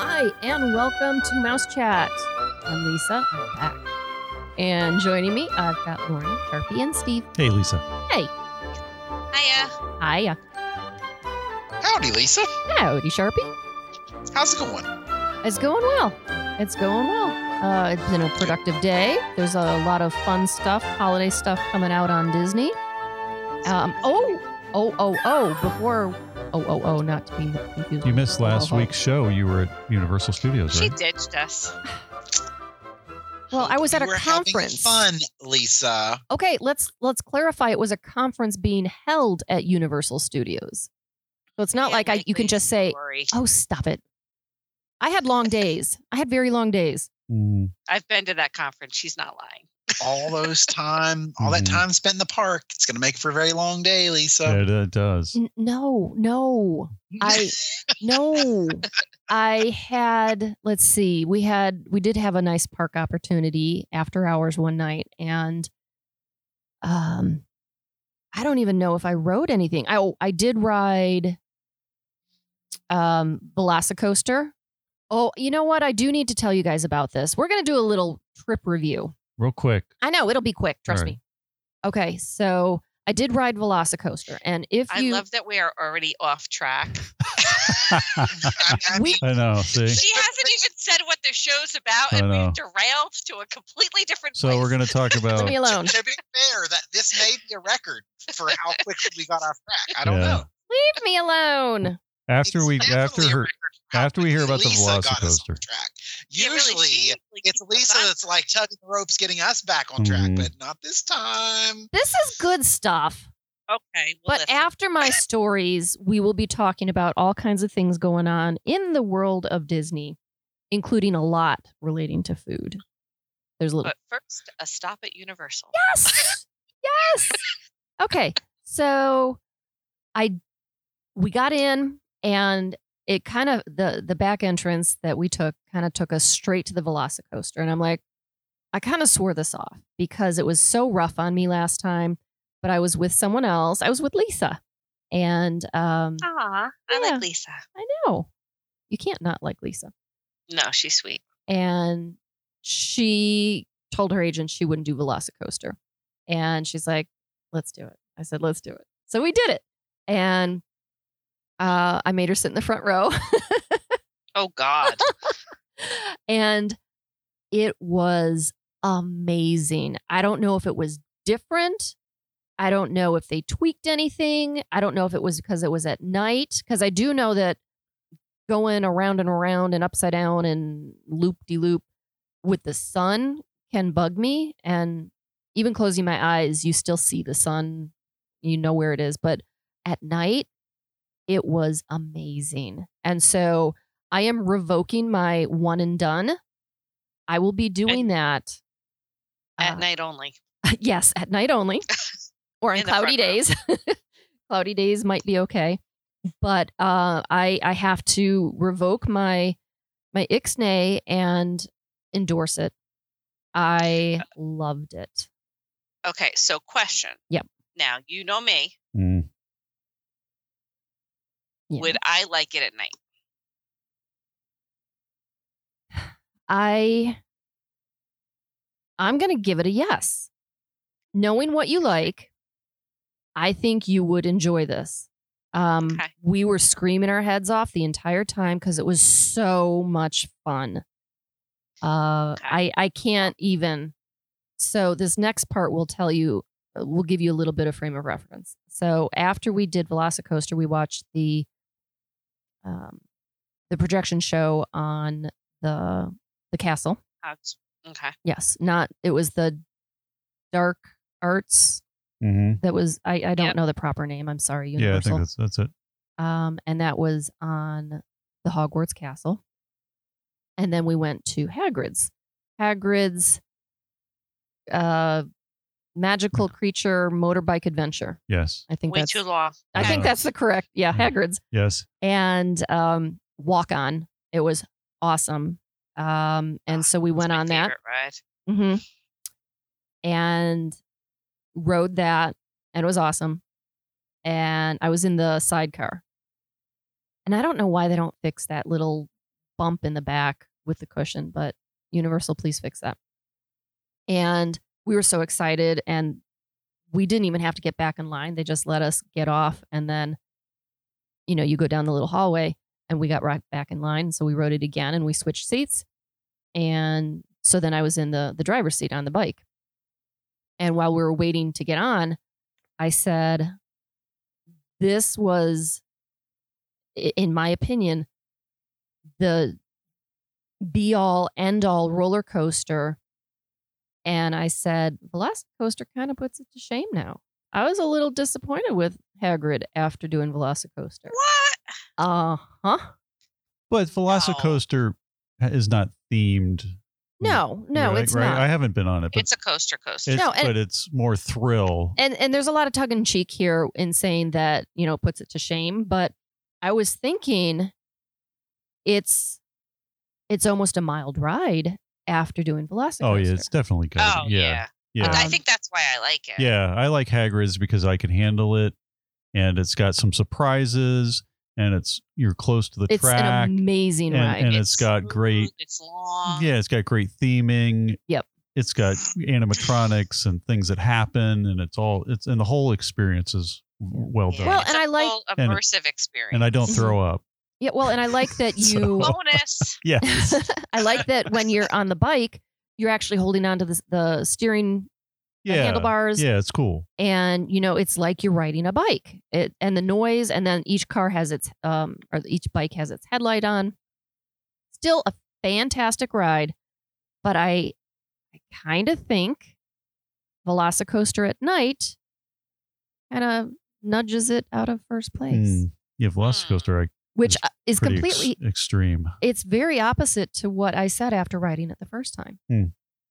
Hi, and welcome to Mouse Chat. I'm Lisa. I'm back. And joining me, I've got Lauren, Sharpie, and Steve. Hey, Lisa. Hey. Hiya. Hiya. Howdy, Lisa. Howdy, Sharpie. How's it going? It's going well. It's going well. Uh, it's been a productive day. There's a lot of fun stuff, holiday stuff coming out on Disney. Um, oh, oh, oh, oh, before, oh, oh, oh, not to be confused. You missed last Oh, oh. week's show. You were at Universal Studios, She right? ditched us. Well, I was at You a were conference. Fun, Lisa. Okay, let's let's clarify. It was a conference being held at Universal Studios, so it's not Yeah, like I you can just say, story. "Oh, stop it." I had long days. I had very long days. Mm, I've been to that conference. She's not lying. All those time, all that Mhm. time spent in the park. It's gonna make for a very long day, yeah, Lisa. it, it does. N- no, no, I no. I had. Let's see. We had. We did have a nice park opportunity after hours one night, and um, I don't even know if I rode anything. I oh, I did ride um Velocicoaster. Oh, you know what? I do need to tell you guys about this. We're gonna do a little trip review. Real quick. I know it'll be quick. Trust All right. me. Okay, so I did ride Velocicoaster, and if I you love that we are already off track. I, I We- I know. See. She hasn't even said what the show's about, I and know. we've derailed to a completely different So place. we're going to talk about. leave me alone. to be fair, that this may be a record for how quickly we got off track. I don't Yeah. know. Leave me alone. after It's we definitely after her record for how after we hear about the Lisa got us Velocicoaster. off track. Yeah, really, Usually, it's Lisa that's like tugging the ropes, getting us back on track, Mhm. but not this time. This is good stuff. Okay, well, But listen. after my stories, we will be talking about all kinds of things going on in the world of Disney, including a lot relating to food. There's a little But first, a stop at Universal. yes, yes. Okay, so I we got in and it kind of the the back entrance that we took kind of took us straight to the Velocicoaster, and I'm like, I kind of swore this off because it was so rough on me last time. But I was with someone else. I was with Lisa, and um, Aw, I like Lisa. I know you can't not like Lisa. No, she's sweet. and she told her agent she wouldn't do Velocicoaster. And she's like, let's do it. I said, let's do it. So we did it. And uh, I made her sit in the front row. Oh God, and it was amazing. I don't know if it was different. I don't know if they tweaked anything. I don't know if it was because it was at night. Because I do know that going around and around and upside down and loop de loop with the sun can bug me. And even closing my eyes, you still see the sun. You know where it is. But at night, it was amazing. And so I am revoking my one and done. I will be doing that. at uh, night only. yes, at night only, or on In cloudy days. cloudy days might be okay, but uh, I I have to revoke my my ixnay and endorse it. I loved it. Okay, so question. Yep. Now you know me. Yeah. Would I like it at night? I I'm going to give it a yes. Knowing what you like, I think you would enjoy this. Um Okay. we were screaming our heads off the entire time cuz it was so much fun. Uh Okay. I I can't even so this next part will tell you uh, will give you a little bit of frame of reference. So after we did Velocicoaster, we watched the um the projection show on the the castle. That's- Okay. Yes, not it was the Dark Arts. hmm That was I I don't Yep. know the proper name. I'm sorry, Yeah, I think that's that's it. um, and that was on the Hogwarts Castle. And then we went to Hagrid's. Hagrid's uh, magical creature motorbike adventure. Yes. I think Way that's too long. I think that's the correct. Yeah, Yeah. Hagrid's Yes. and um, walk on. It was awesome. Um, and so we went my on that. favorite Ride. hmm And rode that, and it was awesome. And I was in the sidecar. And I don't know why they don't fix that little bump in the back with the cushion, but Universal, please fix that. And we were so excited, and we didn't even have to get back in line. They just let us get off, and then, you know, you go down the little hallway, and we got right back in line. So we rode it again, and we switched seats, and so then I was in the the driver's seat on the bike. And while we were waiting to get on, I said, "This was, in my opinion, the be all end all roller coaster." And I said, "Velocicoaster kind of puts it to shame now." I was a little disappointed with Hagrid after doing Velocicoaster. What? Uh huh. But Velocicoaster is not themed. No, no, right, it's right? not. I haven't been on it, but It's a coaster coaster. it's, No, and- but it's more thrill. and and there's a lot of tug and cheek here in saying that you know puts it to shame but i was thinking it's it's almost a mild ride after doing velocicoaster oh yeah, it's definitely good. oh yeah, yeah. yeah, I think that's why I like it. yeah. I like Hagrid's because I can handle it, and it's got some surprises, and it's you're close to the track. it's an amazing and- ride and it's got smooth, great- It's long. Yeah, it's got great theming. Yep. It's got animatronics and things that happen, and it's all it's and the whole experience is w- well Yeah, done. Well, and a I like- full And- immersive experience. and I don't throw up. Yeah well and i like that you bonus. Yes. i like that when you're on the bike you're actually holding on to the, the steering the handlebars Yeah, it's cool. and you know it's like you're riding a bike it and the noise and then each car has its um or each bike has its headlight on still a fantastic ride but i i kind of think velocicoaster at night kind of nudges it out of first place Mm. Yeah, Velocicoaster, I which It's uh, is completely ex- extreme. it's very opposite to what i said after riding it the first time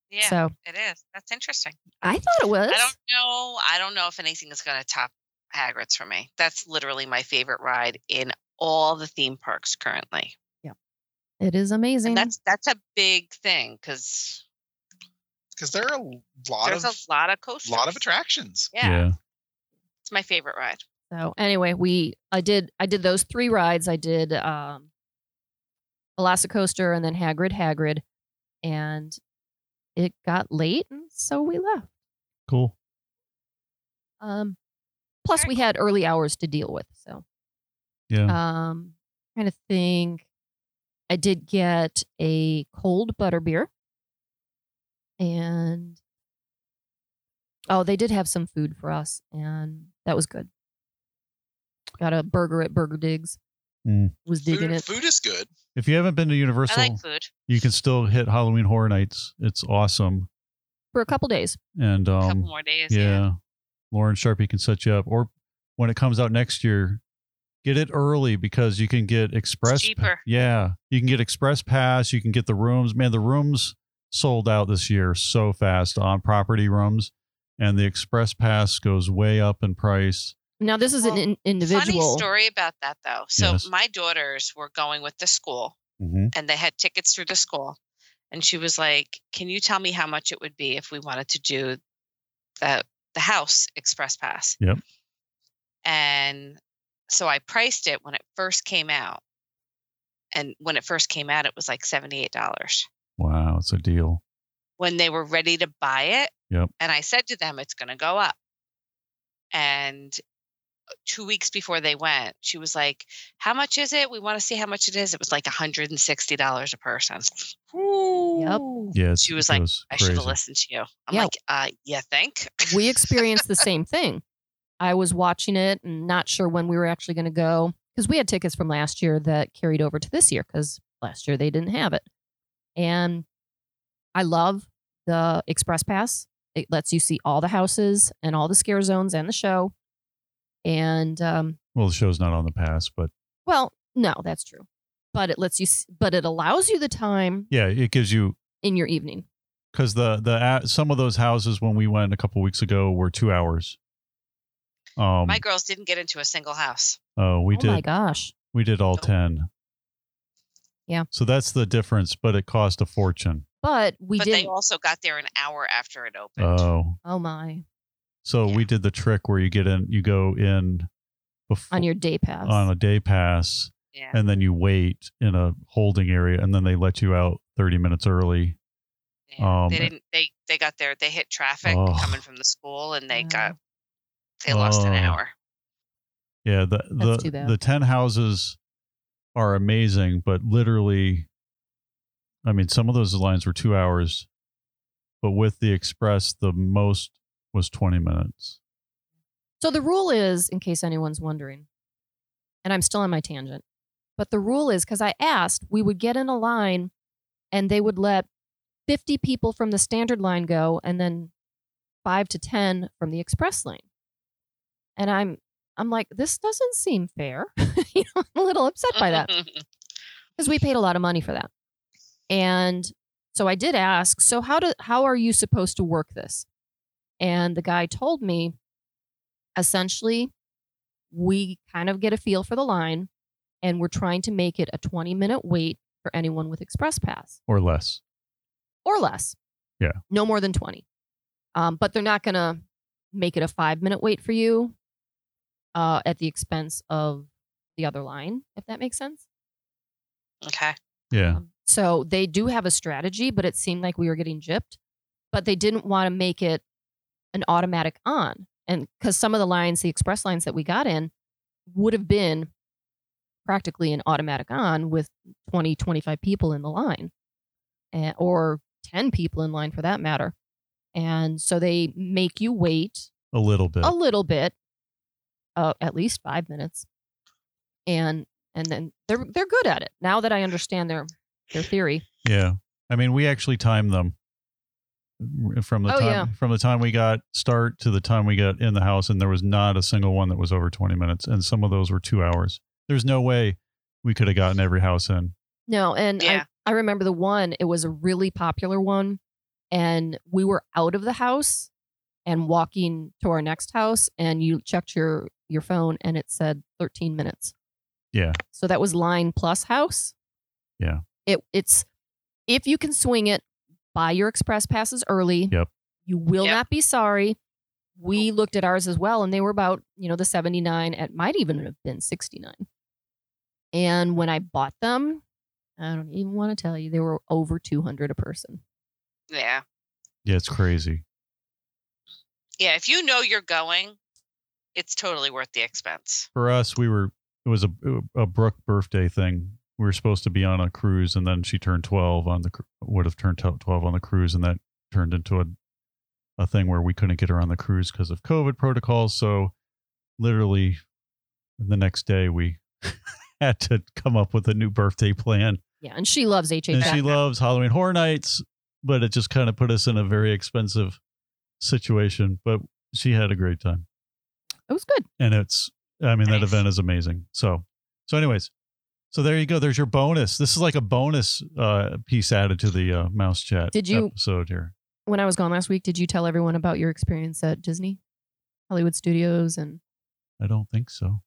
Yeah, so it is. That's interesting. i thought it was I don't know. I don't know if anything is going to top Hagrid's for me. That's literally my favorite ride in all the theme parks currently. Yeah, it is amazing And that's that's a big thing because because there are a lot there's of a lot of coasters. lot of attractions. Yeah, yeah. it's my favorite ride. So anyway, we I did I did those three rides. I did um Velocicoaster and then Hagrid Hagrid and it got late and so we left. Cool. Um plus we had early hours to deal with. So Yeah. um kind of think I did get a cold butterbeer and oh they did have some food for us and that was good. Got a burger at Burger Digs. Mm. Was digging Food, it. food is good. if you haven't been to Universal, I like food. you can still hit Halloween Horror Nights. It's awesome. for a couple days. And A um couple more days. yeah. Yeah. Lauren Sharpie can set you up. Or when it comes out next year, get it early because you can get express cheaper. Yeah. You can get express pass, you can get the rooms. Man, the rooms sold out this year so fast on property rooms. And the express pass goes way up in price. Now this is an in- individual. Funny story about that though. So Yes. my daughters were going with the school Mm-hmm. and they had tickets through the school. And she was like, Can you tell me how much it would be if we wanted to do the the house express pass? Yep. And so I priced it when it first came out. And when it first came out, it was like $78. Wow, it's a deal. When they were ready to buy it, Yep. and I said to them, it's going to go up. And two weeks before they went, she was like, How much is it? We want to see how much it is. It was like $160 a person. Yep. Yeah, it's, She was like, goes I should have listened to you. I'm Yeah. like, uh, you think? we experienced the same thing. I was watching it and not sure when we were actually going to go because we had tickets from last year that carried over to this year because last year they didn't have it. And I love the Express Pass. It lets you see all the houses and all the scare zones and the show. And um, Well, the show's not on the pass, but well, no, that's true. But it lets you, but it allows you the time yeah, it gives you in your evening. because the the uh, some of those houses when we went a couple weeks ago were two hours. Um, My girls didn't get into a single house. oh, we did oh did my gosh. we did all Nope. ten. Yeah. So that's the difference, but it cost a fortune. But we but did. they also got there an hour after it opened. Oh, oh my. So Yeah. we did the trick where you get in, you go in before On your day pass. on a day pass, Yeah. and then you wait in a holding area, and then they let you out 30 minutes early. Yeah, Um, they didn't. They they got there. They hit traffic Oh. coming from the school, and they Oh. got they lost an Oh. hour. Yeah, the the the 10 houses are amazing, but literally, I mean, some of those lines were two hours, but with the express, the most was 20 minutes. So the rule is, in case anyone's wondering, and I'm still on my tangent, but the rule is because I asked, we would get in a line and they would let 50 people from the standard line go and then five to 10 from the express lane. And I'm, I'm like, this doesn't seem fair. you know, I'm a little upset by that because we paid a lot of money for that. And so I did ask, so how do how are you supposed to work this? And the guy told me essentially we kind of get a feel for the line and we're trying to make it a 20 minute wait for anyone with express pass Or less. or less. Yeah. No more than 20. Um, but they're not going to make it a 5 minute wait for you uh, at the expense of the other line if that makes sense. okay. Yeah. Um, so they do have a strategy, but it seemed like we were getting gypped. But they didn't want to make it an automatic on. And because some of the lines, the express lines that we got in, would have been practically an automatic on with 20, 25 people in the line, and, or 10 people in line for that matter. And so they make you wait A little bit. a little bit, uh, at least five minutes, and and then they're they're good at it. Now that I understand their their theory, Yeah. I mean, we actually timed them from the Oh, time yeah. from the time we got start to the time we got in the house and there was not a single one that was over 20 minutes and some of those were 2 hours. There's no way we could have gotten every house in. no, and Yeah. I I remember the one. It was a really popular one, and we were out of the house and walking to our next house, and you checked your your phone, and it said 13 minutes. Yeah. So that was line plus house. Yeah. It it's if you can swing it, buy your express passes early. Yep. You will Yep. not be sorry. We looked at ours as well, and they were about, you know, the 79. It might even have been 69. And when I bought them, I don't even want to tell you, they were over 200 a person. Yeah. Yeah, it's crazy. Yeah. If you know you're going, it's totally worth the expense. For us, we were it was a a Brooke birthday thing. We were supposed to be on a cruise and then she turned 12 on the would have turned 12 on the cruise and that turned into a a thing where we couldn't get her on the cruise because of COVID protocols. So literally the next day we had to come up with a new birthday plan. Yeah. And she loves HHN. And she loves Halloween Horror Nights, but it just kind of put us in a very expensive situation. But she had a great time. it was good. And it's I mean, that event is amazing. So so anyways, so there you go. There's your bonus. This is like a bonus uh piece added to the uh, mouse chat Did you- episode here. When I was gone last week, did you tell everyone about your experience at Disney, Hollywood Studios? And I don't think so.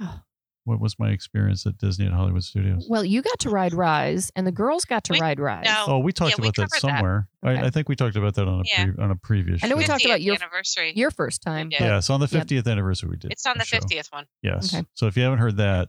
Oh. What was my experience at Disney at Hollywood Studios? well, you got to ride Rise, and the girls got to We- ride Rise. no. Oh, we talked yeah, we about that covered that. somewhere. Okay. I, I think we talked about that on a Yeah. pre- on a previous. I know we talked about your- anniversary. Your first time. did. Yeah, so on the Yeah. 50th anniversary, we did. it's on the 50th one. Yes. Okay. So if you haven't heard that,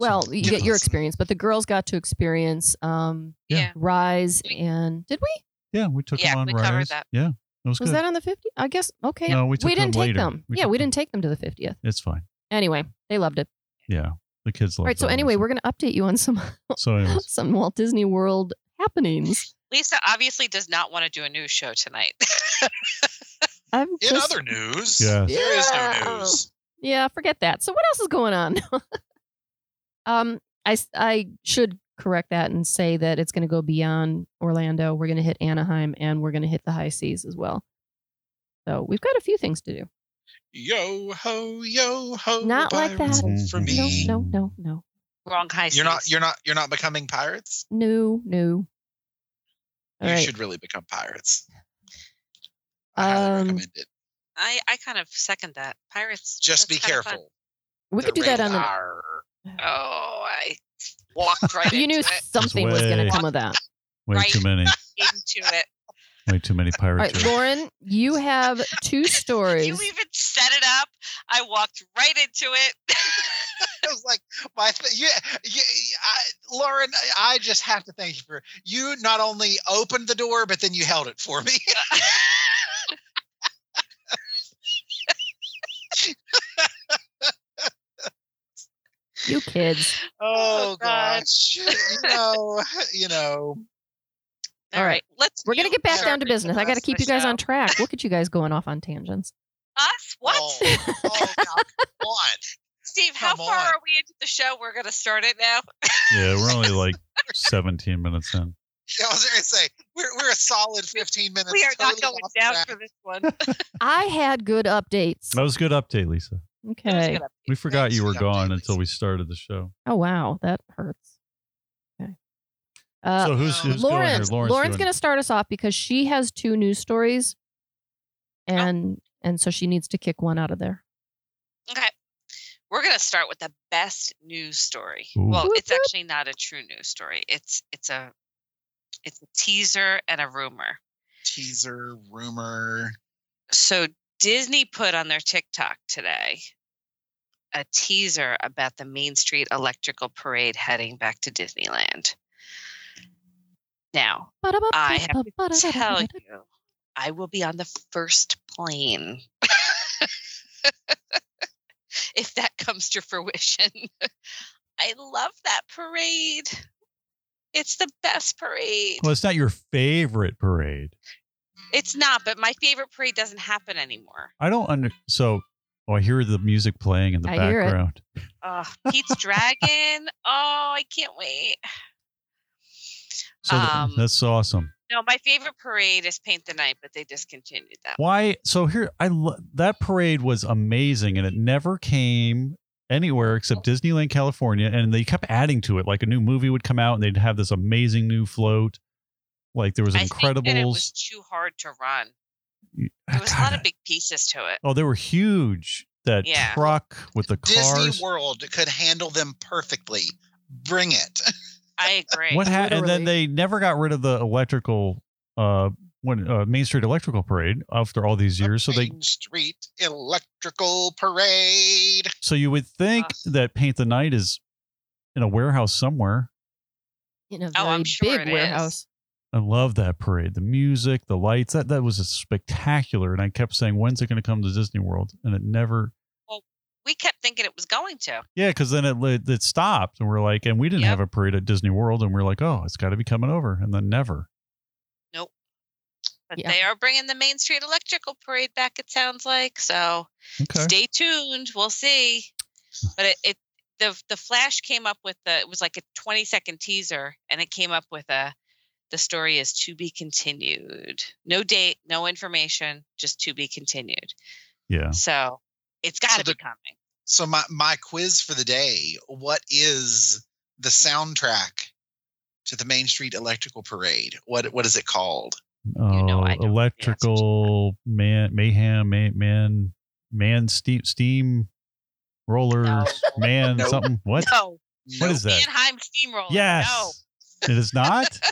Well, you get your experience, but the girls got to experience um, Yeah. Yeah. Rise, and did we? yeah, we took Yeah, them on we covered Rise. that. Yeah, it was, Was good. that on the 50th? I guess. Okay. No, we took didn't them take later. them. We yeah, we them. didn't take them to the 50th. It's fine. Anyway, they loved it. Yeah, the kids love. All right. So anyway, we're going to update you on some so some Walt Disney World happenings. Lisa obviously does not want to do a news show tonight. I'm In just, other news, Yes. there is Yeah. no news. yeah, forget that. So what else is going on? um, I, I should correct that and say that it's going to go beyond Orlando. We're going to hit Anaheim and we're going to hit the high seas as well. So we've got a few things to do. Yo ho, yo ho. Not like that. For me, No, no, no, no, Wrong high seas. you're not. You're not. You're not becoming pirates. no, no. All you right. should really become pirates. I highly Um, recommend it. I, I kind of second that. Pirates. Just be that's kinda fun. careful. We could do that on the. Radar. Oh, I walked right into it. You knew it. something was going to come of that. way Right. too many. Into it. Way too many pirates. right. Lauren, you have two stories. You even set it up. I walked right into it. it was like my th- yeah, yeah I, Lauren. I- I just have to thank you for you not only opened the door but then you held it for me. you kids. oh Oh, gosh, you know, you know. All All right. right, let's. We're gonna get back down to business. I got to keep you guys on track. Look at you guys going off on tangents. Us? What? Oh, oh come on. Steve, how far on. are we into the show? We're gonna start it now. Yeah, we're only like 17 minutes in. Yeah, I was going to say we're we're a solid fifteen minutes. we are not going down track. for this one. I had good updates. That was a good update, Lisa. It was Okay. We forgot you were gone until Lisa. we started the show. Oh wow, that hurts. Okay. Uh, so who's, who's going Lauren, here? Lauren's, Lauren's going to start us off because she has two news stories, and and so she needs to kick one out of there. Okay. We're gonna start with the best news story. Ooh. Well, it's actually not a true news story. It's it's a it's a teaser and a rumor. teaser rumor. So Disney put on their TikTok today a teaser about the Main Street Electrical Parade heading back to Disneyland. Now, I have to tell you, I will be on the first plane. if that comes to fruition. I love that parade. It's the best parade. Well, it's not your favorite parade. It's not, but my favorite parade doesn't happen anymore. I don't under. So, oh, I hear the music playing in the I hear it. background. Oh, Pete's Dragon. Oh, I can't wait. So th- Um, that's awesome. No, my favorite parade is Paint the Night, but they discontinued that. Why? So here, I lo- that parade was amazing, and it never came anywhere except Disneyland, California, and they kept adding to it. Like a new movie would come out, and they'd have this amazing new float. Like there was I think that it was too hard to run. You- There was a lot of big pieces to it. Oh, they were huge. That Yeah. truck with the cars. Disney World could handle them perfectly. Bring it. I agree. What happened? And then they never got rid of the electrical, uh, when uh, Main Street Electrical Parade after all these years. So they, Main Street Electrical Parade. so you would think that Paint the Night is in a warehouse somewhere. in a Oh, very I'm sure big it warehouse. I love that parade. The music, the lights, that that was a spectacular. And I kept saying, when's it going to come to Disney World? And it never. Well, we kept thinking it was going to. Yeah, because then it it it stopped, and we're like, and we didn't Yep. have a parade at Disney World, and we're like, oh, it's got to be coming over, and then never. Nope. But Yeah. they are bringing the Main Street Electrical Parade back. It sounds like so. Okay. Stay tuned. We'll see. But it, it the the flash came up with the it was like a 20 second teaser, and it came up with a the story is to be continued. No date, no information, just to be continued. Yeah. So it's got to So be coming. So my my quiz for the day: What is the soundtrack to the Main Street Electrical Parade? What what is it called? Oh, know know to electrical man, mayhem, man, man, man, steam, steam rollers, No. man, Nope. something. What? No, What is that? Mannheim Steamroller. Yes. It is not.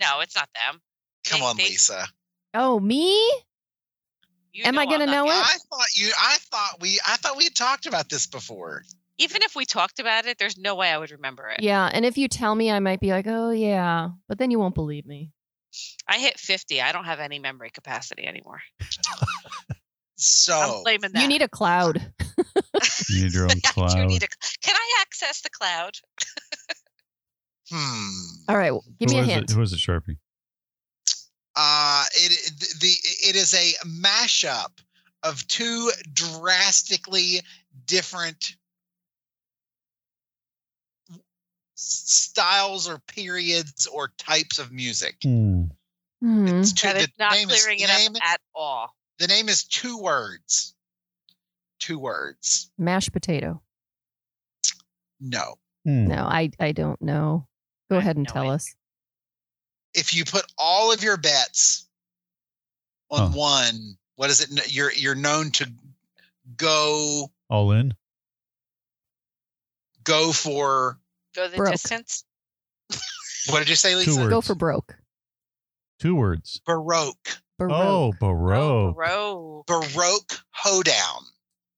No, no, it's not them. Come They- on, they- Lisa. Oh, me? You Am I gonna know gonna- it? I thought you. I thought we. I thought we had talked about this before. Even if we talked about it, there's no way I would remember it. Yeah, and if you tell me, I might be like, oh yeah, but then you won't believe me. I hit 50. I don't have any memory capacity anymore. So I'm blaming that. You need a cloud. You need your own I cloud. need a- can I access the cloud? hmm. All right, give Who me a hint. It? Who was it, Sharpie? Uh, it the it is a mashup of two drastically different styles or periods or types of music. Hmm. Hmm. It's two, That is not name is- clearing the it up name- at all. The name is two words. Two words. Mashed potato. No. Hmm. No, I I don't know. Go I ahead and no tell idea. us. If you put all of your bets on Huh. one, what is it? You're you're known to go All in. go for Go the Broke. distance. what did you say, Lisa? Go for broke. Two words. Baroque. Oh, Baroque. Baroque. Baroque Hoedown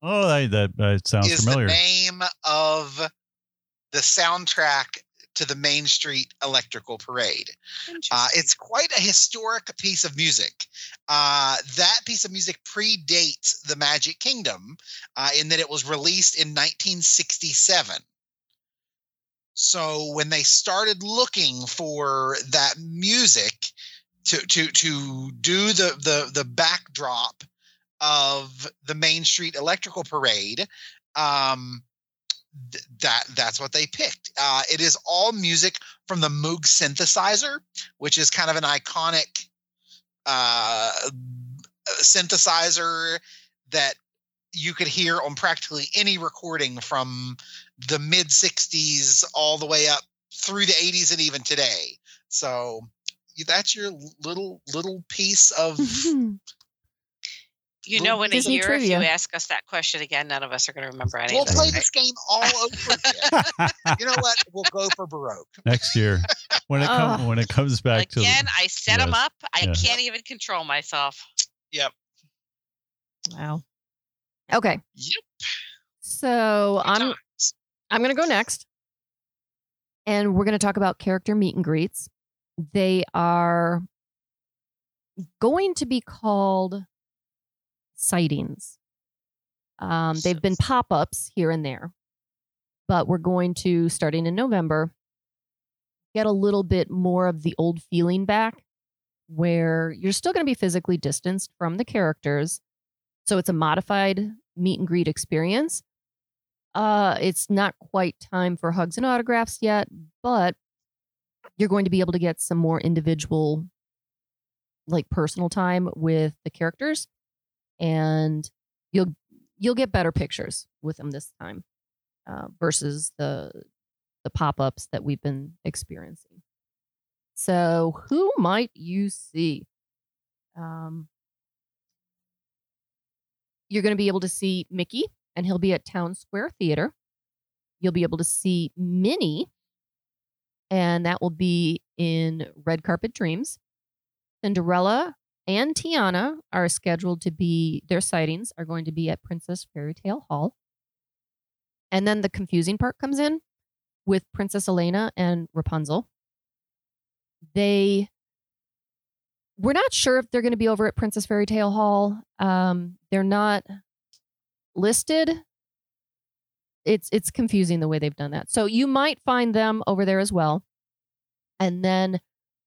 Oh, that that, that sounds is familiar. the name of the soundtrack to the Main Street Electrical Parade. Uh, it's quite a historic piece of music. Uh, that piece of music predates the Magic Kingdom uh, in that it was released in 1967. So when they started looking for that music to to to do the the the backdrop of the Main Street Electrical Parade, um, th- that that's what they picked. Uh, it is all music from the Moog synthesizer, which is kind of an iconic uh, synthesizer that you could hear on practically any recording from the mid 60s all the way up through the 80s and even today. So that's your little little piece of You know, in a Disney year, trivia. if you ask us that question again, none of us are going to remember anything. we'll of it. play this game all over again. you know what? We'll go for Baroque. Next year, when it comes Ugh. when it comes back to Again, I set them Yes, up. I yes. can't even control myself. Yep. Wow. Okay. Yep. So Good I'm times. I'm going to go next. And we're going to talk about character meet and greets. They are going to be called sightings. Um, they've been pop ups here and there, but we're going to, starting in November, get a little bit more of the old feeling back where you're still going to be physically distanced from the characters. So it's a modified meet and greet experience. Uh, it's not quite time for hugs and autographs yet, but you're going to be able to get some more individual, like personal time with the characters, and you'll you'll get better pictures with them this time uh, versus the the pop ups that we've been experiencing. So, who might you see? Um, you're going to be able to see Mickey, and he'll be at Town Square Theater. You'll be able to see Minnie, and that will be in Red Carpet Dreams. Cinderella and Tiana are scheduled to be, their sightings are going to be at Princess Fairy Tale Hall. And then the confusing part comes in with Princess Elena and Rapunzel. They, we're not sure if they're going to be over at Princess Fairy Tale Hall. Um, they're not listed. It's it's confusing the way they've done that. So you might find them over there as well. And then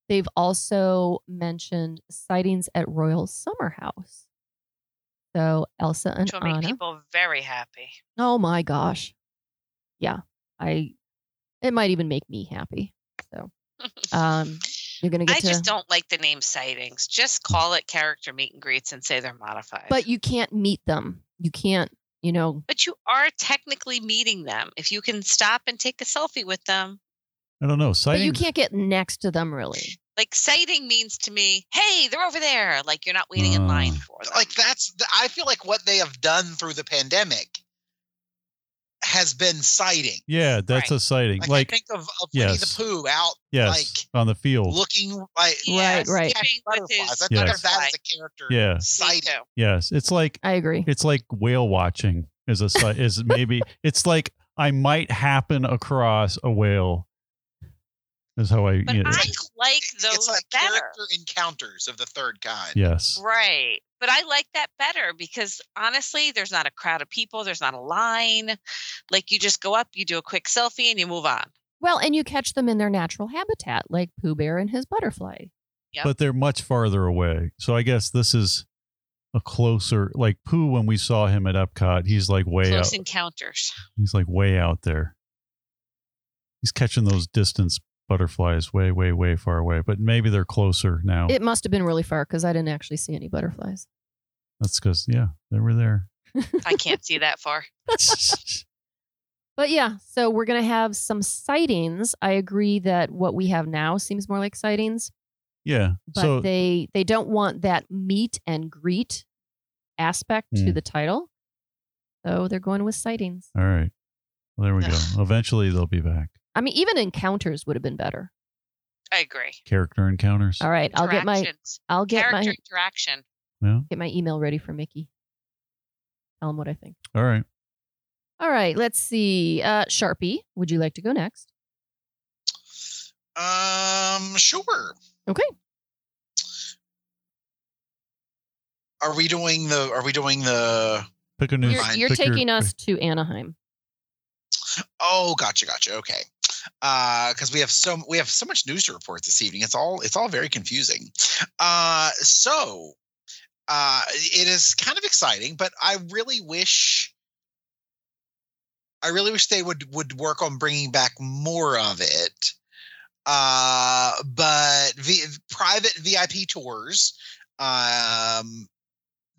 they've also mentioned sightings at Royal Summer House. So Elsa and Which will make people very happy. Oh my gosh. Yeah. I it might even make me happy. So um you're gonna get I to just don't like the name sightings. Just call it character meet and greets and say they're modified. but you can't meet them. You can't, you know, But you are technically meeting them. If you can stop and take a selfie with them, I don't know. but you can't get next to them really. like sighting means to me, hey, they're over there. Like you're not waiting in line Oh. for them. like that's the- i feel like what they have done through the pandemic has been sighting yeah, that's Right. a sighting. like, Like, i think of, of winnie the pooh out yes, like on the field. looking like Right, right. skipping with butterflies his i think of Yes. that as a character Yeah. Me sighting too. yes, it's like I agree. it's like whale watching is a sight. is maybe it's like I might happen across a whale. Is how I. But you know, I like those it's like better. character encounters of the third kind yes. Right. But I like that better because honestly, there's not a crowd of people, there's not a line. Like you just go up, you do a quick selfie, and you move on. Well, and you catch them in their natural habitat, like Pooh Bear and his butterfly. Yep. But they're much farther away. So I guess this is a closer. Like Pooh, when we saw him at Epcot, he's like way out. Close encounters. He's like way out there. He's catching those distance butterflies way, way, way far away. But maybe they're closer now. It must have been really far because I didn't actually see any butterflies. That's because yeah, they were there. I can't see that far. But yeah, so we're going to have some sightings. I agree that what we have now seems more like sightings, yeah. but so they they don't want that meet and greet aspect to Mm. the title. So they're going with sightings. all right. Well, there we go. Eventually they'll be back. I mean, even encounters would have been better. I agree. Character encounters. All right, I'll get my I'll get character my interaction. Yeah. get my email ready for Mickey. Tell him what I think. All right. All right, let's see. Uh, Sharpie, would you like to go next? Um, sure. Okay. Are we doing the? Are we doing the? Pick a new. You're, you're pick your- taking us to Anaheim. Oh, gotcha, gotcha. Okay. Uh, because we have so we have so much news to report this evening. It's all it's all very confusing. Uh, so uh, it is kind of exciting, but I really wish. I really wish they would would work on bringing back more of it. Uh, but v- private VIP tours, um,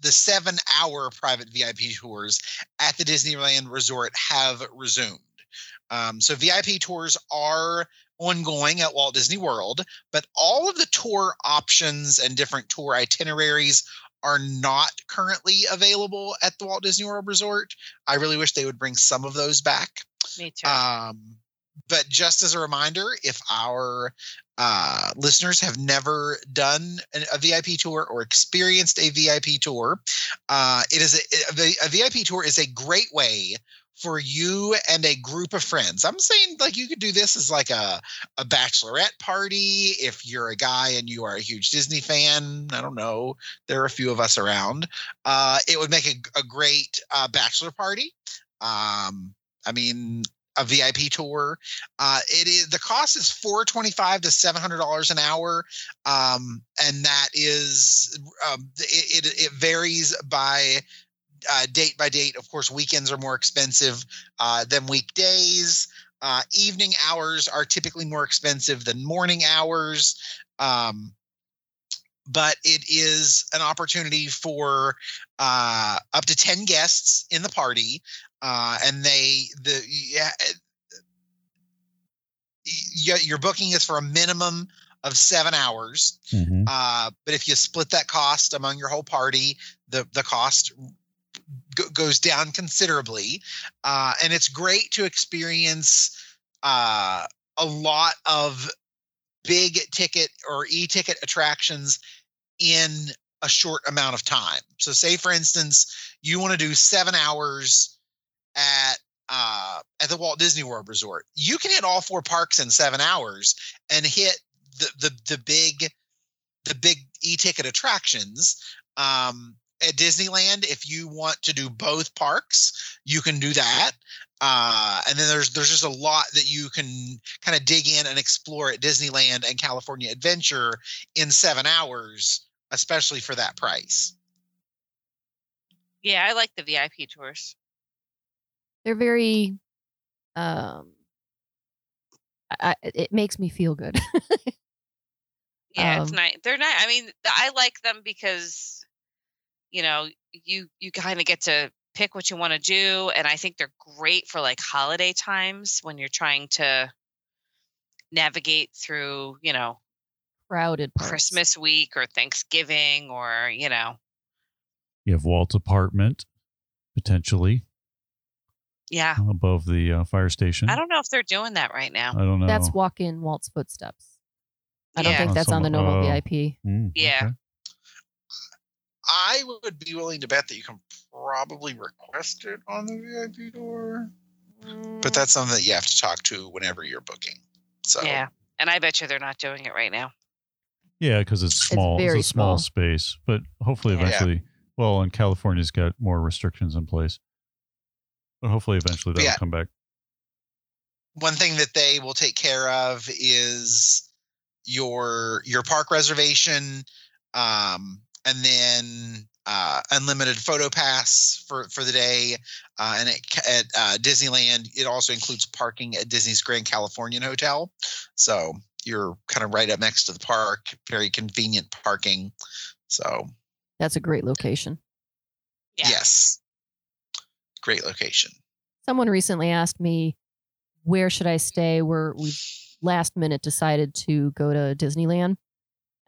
the seven hour private VIP tours at the Disneyland Resort have resumed. Um, so VIP tours are ongoing at Walt Disney World, but all of the tour options and different tour itineraries are not currently available at the Walt Disney World Resort. I really wish they would bring some of those back. Me too. Um, but just as a reminder, if our uh, listeners have never done an, a VIP tour or experienced a VIP tour, uh, it is a, a, a VIP tour is a great way for you and a group of friends. I'm saying like you could do this as like a a bachelorette party if you're a guy and you are a huge Disney fan. I don't know. There are a few of us around. Uh, it would make a, a great uh, bachelor party. Um, I mean, a VIP tour. Uh, it is the cost is four twenty five to seven hundred dollars an hour, um, and that is um, it, it. It varies by uh, date by date. Of course, weekends are more expensive uh, than weekdays. Uh, evening hours are typically more expensive than morning hours. Um, but it is an opportunity for uh, up to 10 guests in the party. Uh, and they, the, yeah, y- your booking is for a minimum of seven hours. Mhm. Uh, but if you split that cost among your whole party, the the cost go- goes down considerably, uh, and it's great to experience uh, a lot of big ticket or e-ticket attractions in a short amount of time. So, say for instance, you want to do seven hours at uh, at the Walt Disney World Resort. You can hit all four parks in seven hours and hit the the the big the big e-ticket attractions. Um, at Disneyland, if you want to do both parks, you can do that. Uh, and then there's there's just a lot that you can kind of dig in and explore at Disneyland and California Adventure in seven hours, especially for that price. yeah, I like the VIP tours. They're very um I, I- it makes me feel good. Yeah, it's Um, nice. They're nice. I mean, I like them because, you know, you you kind of get to pick what you want to do, and I think they're great for like holiday times when you're trying to navigate through, you know, Crowded parks. Christmas week or Thanksgiving or you know, You have Walt's apartment, potentially yeah. above the uh, fire station. I don't know if they're doing that right now. I don't know. That's walk in Walt's footsteps. I don't Yeah. think that's on the normal oh. VIP. Mm, Yeah. okay. I would be willing to bet that you can probably request it on the VIP door, but that's something that you have to talk to whenever you're booking. So yeah, and I bet you they're not doing it right now. Yeah, because it's small. It's, very a small, small. space, but hopefully, Yeah. eventually. Well, and California's got more restrictions in place, but hopefully, eventually that'll Yeah. come back. one thing that they will take care of is your your park reservation um and then uh unlimited photo pass for for the day uh and at, at uh, disneyland it also includes parking at disney's grand californian hotel so you're kind of right up next to the park very convenient parking so That's a great location. Yeah. yes great location Someone recently asked me, where should I stay? Where we last minute decided to go to Disneyland.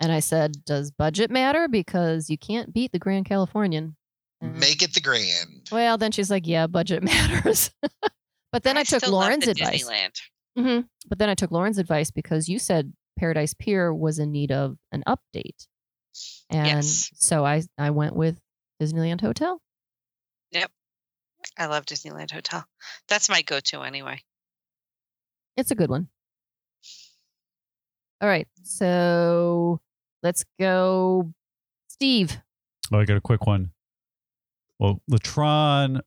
And I said, does budget matter? Because you can't beat the Grand Californian. And- make it the grand Well, then she's like, yeah, budget matters. but then I, took still love Lauren's the advice. Disneyland. hmm But then I took Lauren's advice because you said Paradise Pier was in need of an update. And Yes. so I I went with Disneyland Hotel. Yep. I love Disneyland Hotel. That's my go-to anyway. It's a good one. All right. So let's go Steve. Oh, I got a quick one. Well, the Tron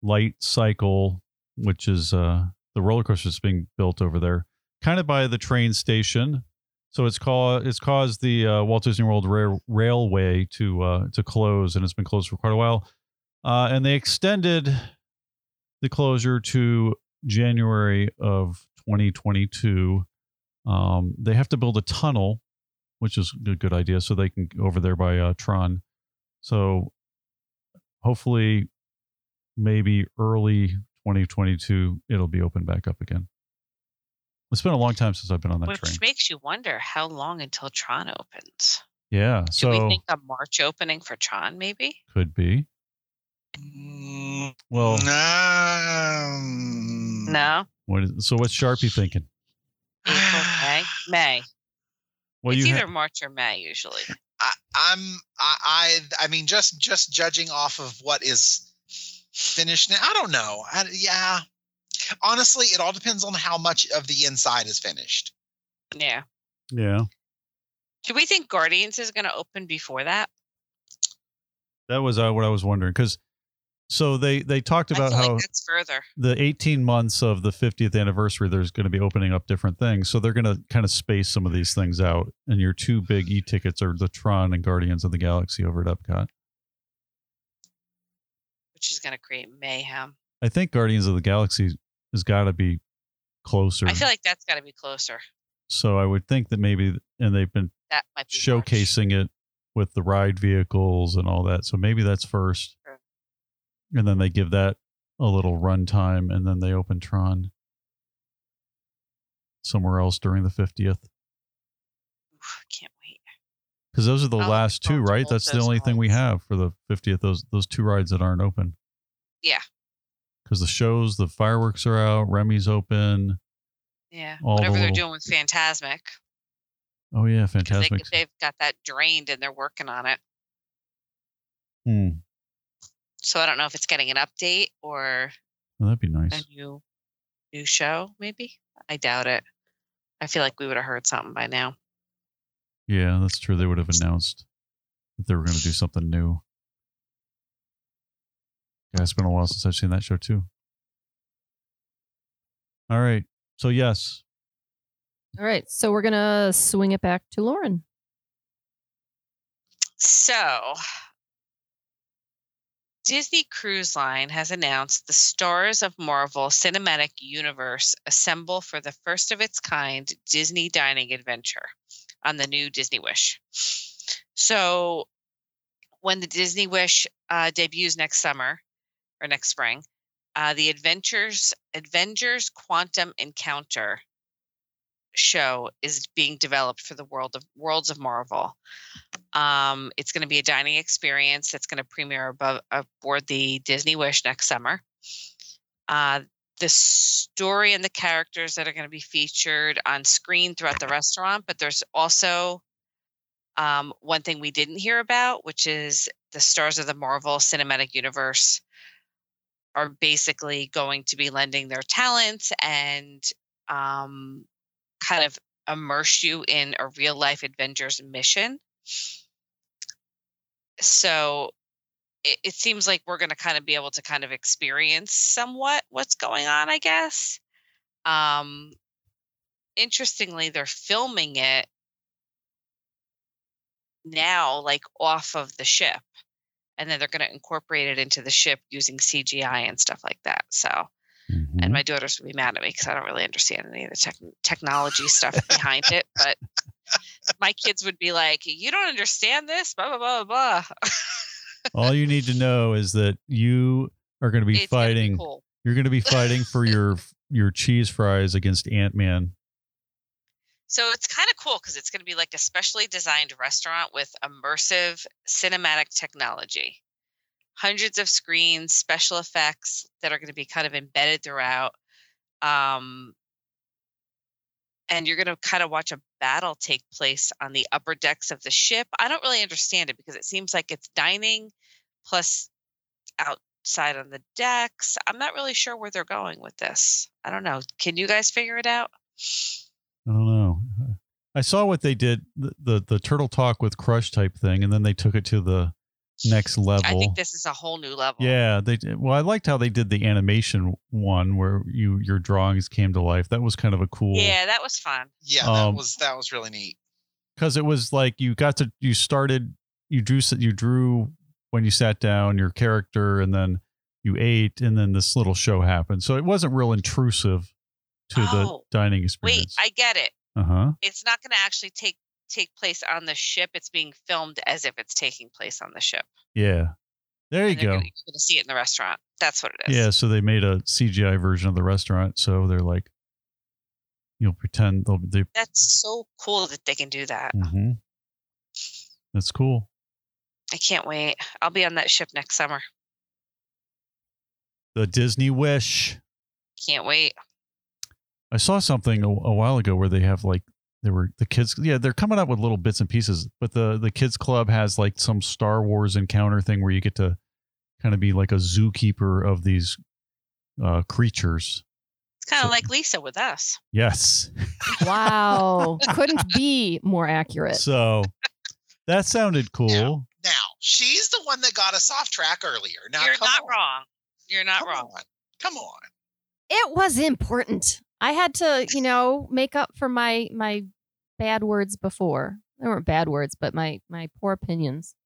Light Cycle, which is uh, the roller coaster that's being built over there, kind of by the train station. So it's called it's caused the uh, Walt Disney World Rail- Railway to uh, to close, and it's been closed for quite a while. Uh, and they extended the closure to January of 2022. Um, they have to build a tunnel, which is a good idea, so they can go over there by uh, Tron. So hopefully, maybe early 2022, it'll be open back up again. It's been a long time since I've been on that Which train. Which makes you wonder how long until Tron opens. Yeah, Do so we think a March opening for Tron, maybe? could be. Well, no. No. what is, so what's Sharpie thinking? April, May, May. Well, it's either ha- March or May usually. I, I'm I, I I mean just just judging off of what is finished now. I don't know. I, yeah, honestly, it all depends on how much of the inside is finished. Yeah. yeah, Do we think Guardians is going to open before that? that was uh, what I was wondering because so they they talked about how like that's further. the 18 months of the 50th anniversary there's going to be opening up different things so they're going to kind of space some of these things out and your two big e-tickets are the tron and guardians of the galaxy over at epcot which is going to create mayhem. i think guardians of the galaxy has got to be closer I feel like that's got to be closer. so i would think that maybe and they've been That might be showcasing it with the ride vehicles and all that so maybe that's first. And then they give that a little run time and then they open tron somewhere else during the 50th can't wait. Because those are the I'll last two, right? That's the only thing we have for the 50th. Those those two rides that aren't open. Yeah. Because the shows, the fireworks are out. Remy's open. Yeah. All the Whatever they're doing with Fantasmic. Oh yeah, 'cause They, they've got that drained and they're working on it. Hmm. So I don't know if it's getting an update or Well, that'd be nice. a nice. new new show, maybe. I doubt it. I feel like we would have heard something by now. Yeah, that's true. They would have announced that they were going to do something new. Yeah, it's been a while since I've seen that show too. All right. So yes, All right. So we're going to swing it back to Lauren. So, Disney Cruise Line has announced the Stars of Marvel Cinematic Universe assemble for the first of its kind Disney dining adventure on the new Disney Wish. So, when the Disney Wish uh, debuts next summer or next spring, uh, the Adventures Avengers Quantum Encounter show is being developed for the world of Worlds of Marvel. Um, it's going to be a dining experience that's going to premiere above aboard the Disney Wish next summer. Uh, the story and the characters that are going to be featured on screen throughout the restaurant, but there's also um, one thing we didn't hear about, which is the stars of the Marvel Cinematic Universe are basically going to be lending their talents and um, kind of immerse you in a real life adventure's mission. So it, it seems like we're going to kind of be able to kind of experience somewhat what's going on, I guess. Um, interestingly, they're filming it now, like off of the ship, and then they're going to incorporate it into the ship using CGI and stuff like that. So, Mhm. and my daughters would be mad at me because I don't really understand any of the tech technology stuff behind it. But my kids would be like, "You don't understand this," blah blah blah blah. blah. all you need to know is that you are going to be It's gonna be fighting. cool. You're going to be fighting for your your cheese fries against Ant Man. So it's kind of cool because it's going to be like a specially designed restaurant with immersive cinematic technology. Hundreds of screens, special effects that are going to be kind of embedded throughout. Um, and you're going to kind of watch a battle take place on the upper decks of the ship. I don't really understand it because it seems like it's dining plus outside on the decks. I'm not really sure where they're going with this. I don't know. Can you guys figure it out? I don't know. I saw what they did the, the the turtle talk with crush type thing, and then they took it to the next level. I think this is a whole new level. Yeah, they well. I liked how they did the animation one where you your drawings came to life. That was kind of a cool. Yeah, that was fun. Yeah, that Um, was that was really neat. because it was like you got to you started you drew you drew when you sat down your character and then you ate and then this little show happened. So it wasn't real intrusive to the dining experience. Wait. I get it. uh huh. It's not going to actually take take place on the ship. It's being filmed as if it's taking place on the ship. Yeah. There you go. Gonna, you're going to see it in the restaurant. That's what it is. Yeah, so they made a CGI version of the restaurant. So they're like, you'll pretend they'll they. That's so cool that they can do that. hmm That's cool. I can't wait. I'll be on that ship next summer. The Disney Wish. Can't wait. I saw something a, a while ago where they have like there were the kids. Yeah, they're coming up with little bits and pieces. But the the kids club has like some Star Wars encounter thing where you get to kind of be like a zookeeper of these uh creatures. It's kind of So- like Lisa with us. Yes. Wow. Couldn't be more accurate. So that sounded cool. Now she's the one that got us off track earlier. Now You're not on. wrong. You're not Come wrong. on. Come on. It was important. I had to, you know, make up for my my bad words before. They weren't bad words, but my my poor opinions.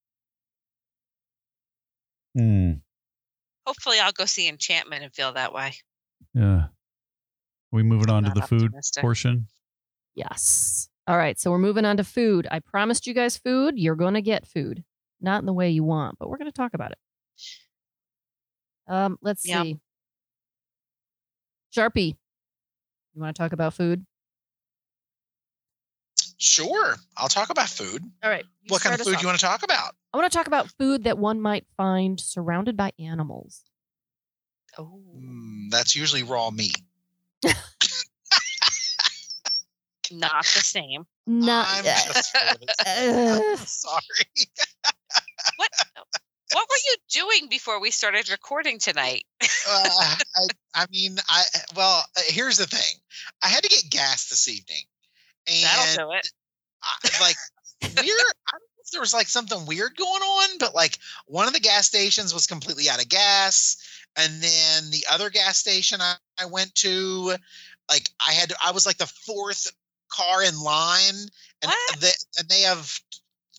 Hmm. Hopefully, I'll go see Enchantment and feel that way. Yeah. Are we moving on to Not the food portion? Yes. All right, so we're moving on to food. I promised you guys food. You're going to get food. Not in the way you want, but we're going to talk about it. Um, let's Yum. see. Sharpie. You want to talk about food? Sure. I'll talk about food. All right. what kind of food off. you want to talk about? I want to talk about food that one might find surrounded by animals. Oh, Mm, that's usually raw meat. not the same. Not I'm just I'm sorry. What? What were you doing before we started recording tonight? uh, I, I mean, I well, uh, here's the thing. I had to get gas this evening, and That'll do it. I, like weird. I don't know if there was like something weird going on, but like one of the gas stations was completely out of gas, and then the other gas station I, I went to, like I had, I was like the fourth car in line, and they, and they have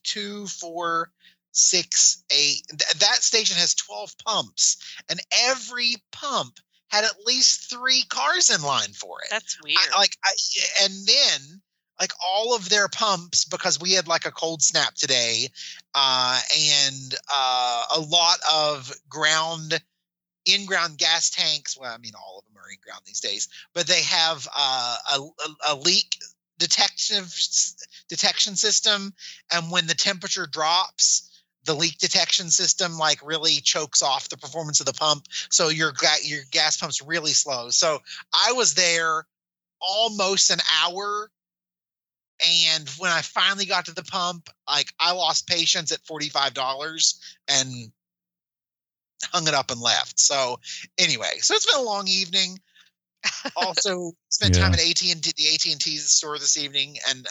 two, four, six, eight. th- that station has twelve pumps, and every pump had at least three cars in line for it. That's weird. I, like I, and then like all of their pumps because we had like a cold snap today uh and uh a lot of ground in-ground gas tanks well i mean all of them are in-ground these days but they have uh, a, a, a leak detection detection system and when the temperature drops the leak detection system like really chokes off the performance of the pump so your your gas pump's really slow. So i was there almost an hour and when i finally got to the pump like i lost patience at $45 and hung it up and left. So anyway so it's been a long evening. Also spent time at AT&T the AT&T store this evening and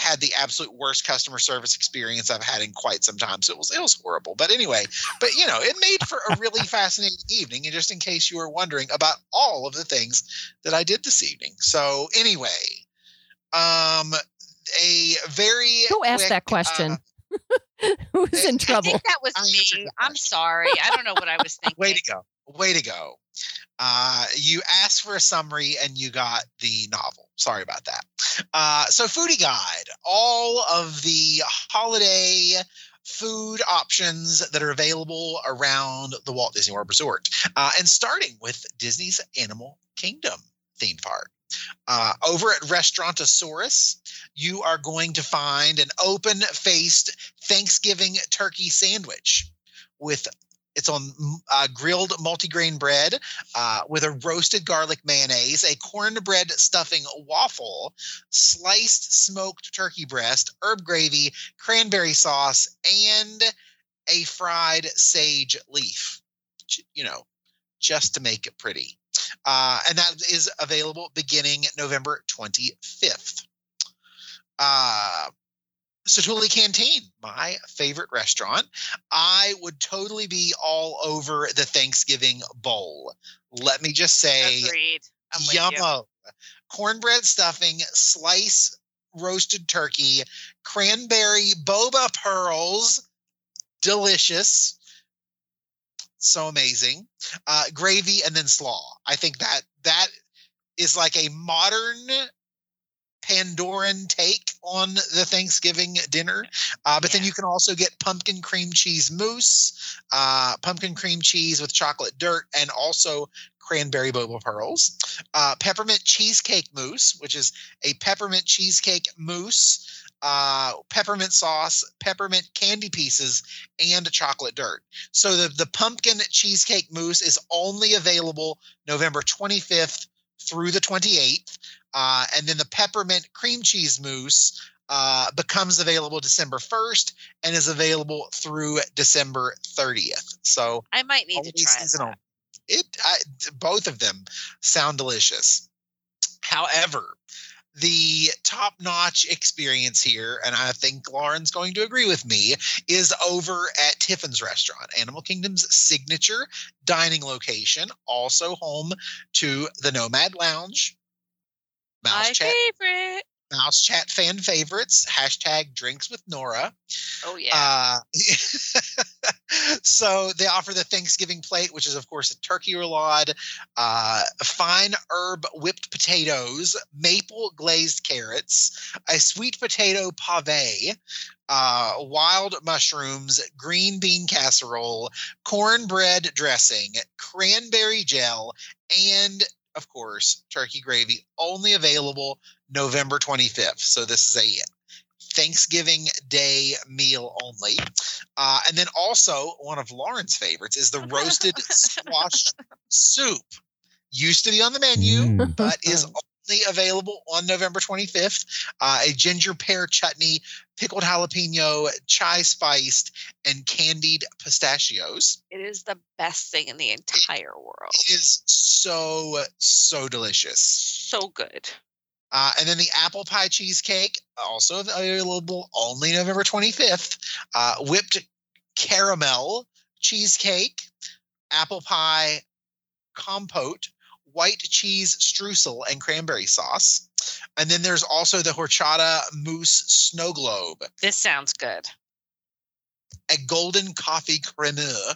had the absolute worst customer service experience I've had in quite some time. So it was it was horrible. But anyway, but you know, it made for a really fascinating evening. And just in case you were wondering about all of the things that I did this evening. So anyway, um a very Who asked quick, that question? uh, Who's in I trouble? think that was I me. I'm sorry. I don't know what I was thinking. way to go. Way to go. Uh, you asked for a summary and you got the novel. Sorry about that. Uh, so, Foodie Guide, all of the holiday food options that are available around the Walt Disney World Resort, uh, and starting with Disney's Animal Kingdom theme park. Uh, over at Restaurantosaurus, you are going to find an open faced Thanksgiving turkey sandwich with It's on mm, uh, grilled multigrain bread uh, with a roasted garlic mayonnaise, a cornbread stuffing waffle, sliced smoked turkey breast, herb gravy, cranberry sauce, and a fried sage leaf. You know, just to make it pretty. Uh, and that is available beginning November 25th. Uh, Satu'li Canteen, my favorite restaurant. I would totally be all over the Thanksgiving bowl. Let me just say, Agreed. I'm with you. yummo. Cornbread stuffing, slice roasted turkey, cranberry boba pearls, delicious. So amazing. Uh, gravy and then slaw. I think that that is like a modern Pandoran take on the Thanksgiving dinner. Uh, but then you can also get pumpkin cream cheese mousse, uh, pumpkin cream cheese with chocolate dirt, and also cranberry boba pearls. Uh, peppermint cheesecake mousse, which is a peppermint cheesecake mousse, uh, peppermint sauce, peppermint candy pieces, and chocolate dirt. So the, the pumpkin cheesecake mousse is only available November 25th through the 28th. Uh, and then the peppermint cream cheese mousse uh, becomes available December 1st and is available through December 30th. So I might need to try season that. it I, both of them sound delicious. However, the top-notch experience here, and I think Lauren's going to agree with me, is over at Tiffin's Restaurant, Animal Kingdom's signature dining location, also home to the Nomad Lounge. Mouse My Chat, favorite. Mouse Chat fan favorites. Hashtag drinks with Nora. Oh yeah. Uh, so they offer the Thanksgiving plate, which is of course a turkey roulade, uh, fine herb whipped potatoes, maple glazed carrots, a sweet potato pave, uh, wild mushrooms, green bean casserole, cornbread dressing, cranberry gel, and of course turkey gravy. Only available November 25th. So this is a Thanksgiving Day meal only. Uh, and then also one of Lauren's favorites is the roasted squash soup. Used to be on the menu, Mm. but is only available on November 25th. Uh, a ginger pear chutney, pickled jalapeno, chai spiced, and candied pistachios. it is the best thing in the entire world. It is so, so delicious. So good. Uh, and then the apple pie cheesecake, also available only November 25th. Uh, whipped caramel cheesecake, apple pie compote, white cheese streusel, and cranberry sauce. And then there's also the horchata mousse snow globe, This sounds good. a golden coffee cremeux,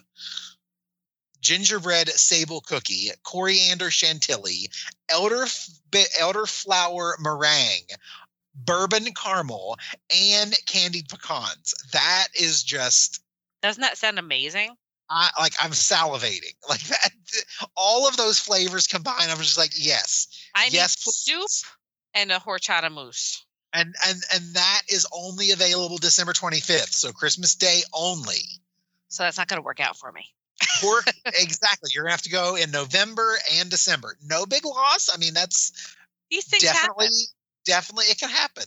gingerbread sable cookie, coriander chantilly, elder elderflower meringue, bourbon caramel, and candied pecans. That is just Doesn't that sound amazing? I like I'm salivating. Like that all of those flavors combined, I'm just like, yes. I need Yes, soup and a horchata mousse. And and and that is only available December 25th. So Christmas Day only. So that's not going to work out for me. Pork exactly. You're gonna have to go in November and December. No big loss. I mean, that's These things definitely happen. definitely it can happen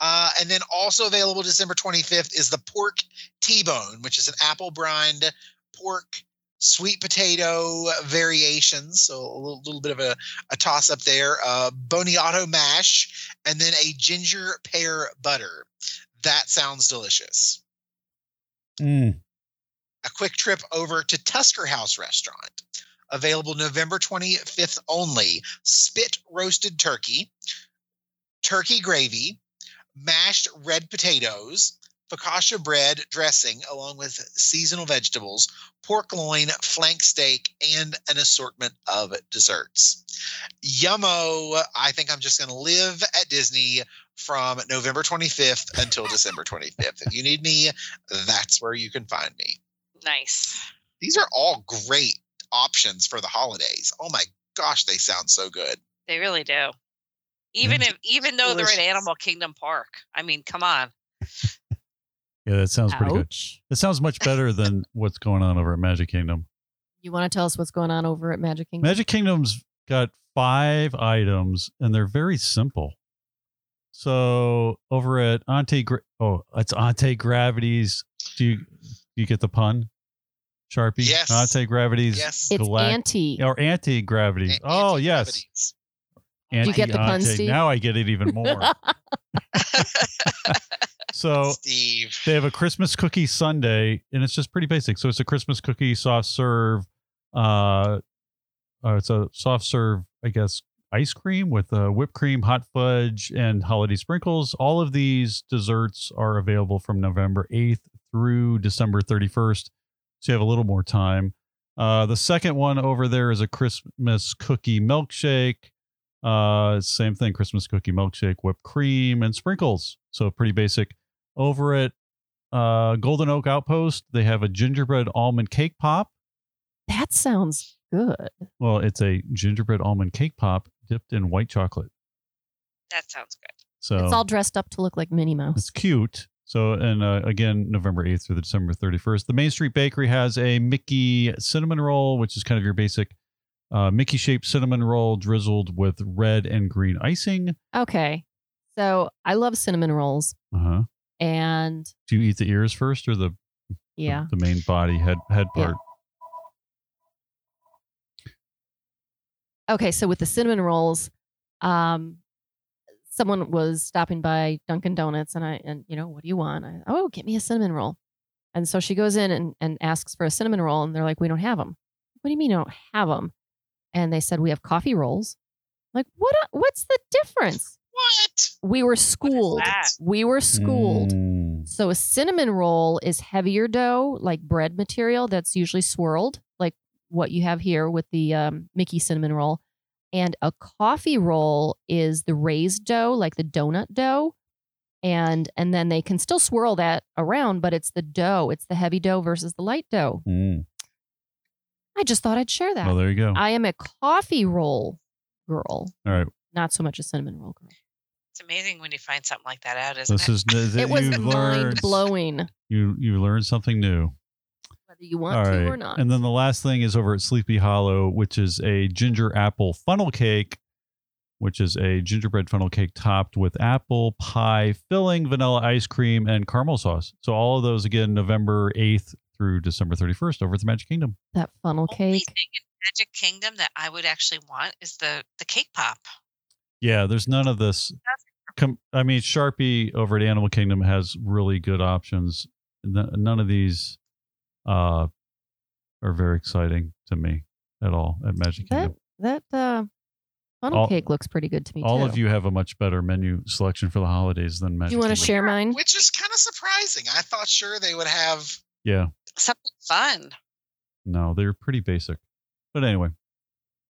uh, and then also available december 25th is the pork t-bone which is an apple brined pork sweet potato variations so a little, little bit of a, a toss up there uh, boniato mash and then a ginger pear butter that sounds delicious Mm. a quick trip over to Tusker House Restaurant. Available November 25th only. Spit roasted turkey, turkey gravy, mashed red potatoes, focaccia bread dressing, along with seasonal vegetables, pork loin, flank steak, and an assortment of desserts. Yummo, I think I'm just going to live at Disney from November 25th until December 25th. If you need me, that's where you can find me Nice. these are all great options for the holidays. Oh my gosh, they sound so good. They really do. Even if, even though they're in Animal Kingdom Park. I mean, come on. Yeah, that sounds pretty good. Ouch. That sounds much better than what's going on over at Magic Kingdom. You want to tell us what's going on over at Magic Kingdom? Magic Kingdom's got five items and they're very simple. So over at Ante, Gra- oh, it's Auntie Gravity's. Do you do you get the pun, Sharpie? Yes. Auntie Gravity's. Yes. it's Galact- anti. or anti gravities. A- Oh yes, anti-gravities. you get the pun, Steve? Now I get it even more. so Steve. they have a Christmas cookie Sunday, and it's just pretty basic. So it's a Christmas cookie soft serve. Uh, uh it's a soft serve, I guess, ice cream with uh, whipped cream, hot fudge, and holiday sprinkles. All of these desserts are available from November eighth through December thirty first, so you have a little more time. Uh, the second one over there is a Christmas cookie milkshake. Uh, same thing, Christmas cookie milkshake, whipped cream, and sprinkles. So pretty basic. Over at uh, Golden Oak Outpost, they have a gingerbread almond cake pop. that sounds good. Well, it's a gingerbread almond cake pop dipped in white chocolate. That sounds good. So It's all dressed up to look like Minnie Mouse. It's cute. So, and uh, again, November 8th through the December 31st. The Main Street Bakery has a Mickey cinnamon roll, which is kind of your basic uh, Mickey shaped cinnamon roll drizzled with red and green icing. Okay. So I love cinnamon rolls. Uh huh. And Do you eat the ears first or the yeah, the, the main body head head Yeah. part? okay. So with the cinnamon rolls, um, someone was stopping by Dunkin' Donuts and I, and you know, what do you want? I, oh, get me a cinnamon roll. And so she goes in and, and asks for a cinnamon roll and they're like, we don't have them. What do you mean you don't have them? And they said, we have coffee rolls. Like, what, what's the difference? What? We were schooled. We were schooled. Mm. So a cinnamon roll is heavier dough, like bread material that's usually swirled, like what you have here with the um, Mickey cinnamon roll. And a coffee roll is the raised dough, like the donut dough. And and then they can still swirl that around, but it's the dough. It's the heavy dough versus the light dough. Mm. I just thought I'd share that. Well, there you go. I am a coffee roll girl, All right. not so much a cinnamon roll girl. It's amazing when you find something like that out, isn't it? This it? is th- It was you've mind learned blowing, you you learned something new. whether you want All to right. or not. And then the last thing is over at Sleepy Hollow, which is a ginger apple funnel cake, which is a gingerbread funnel cake topped with apple pie filling, vanilla ice cream, and caramel sauce. So all of those again, November 8th through December 31st over at the Magic Kingdom. that funnel Only cake. thing in Magic Kingdom that I would actually want is the the cake pop. Yeah, there's none of this. Com- I mean, Sharpie over at Animal Kingdom has really good options. N- None of these uh, are very exciting to me at all at Magic That Kingdom. that uh, funnel All- cake looks pretty good to me All too. of you have a much better menu selection for the holidays than Magic. Kingdom. You wanna share mine? Which is kind of surprising. I thought sure they would have. Yeah, Something fun. no, they're pretty basic. But anyway,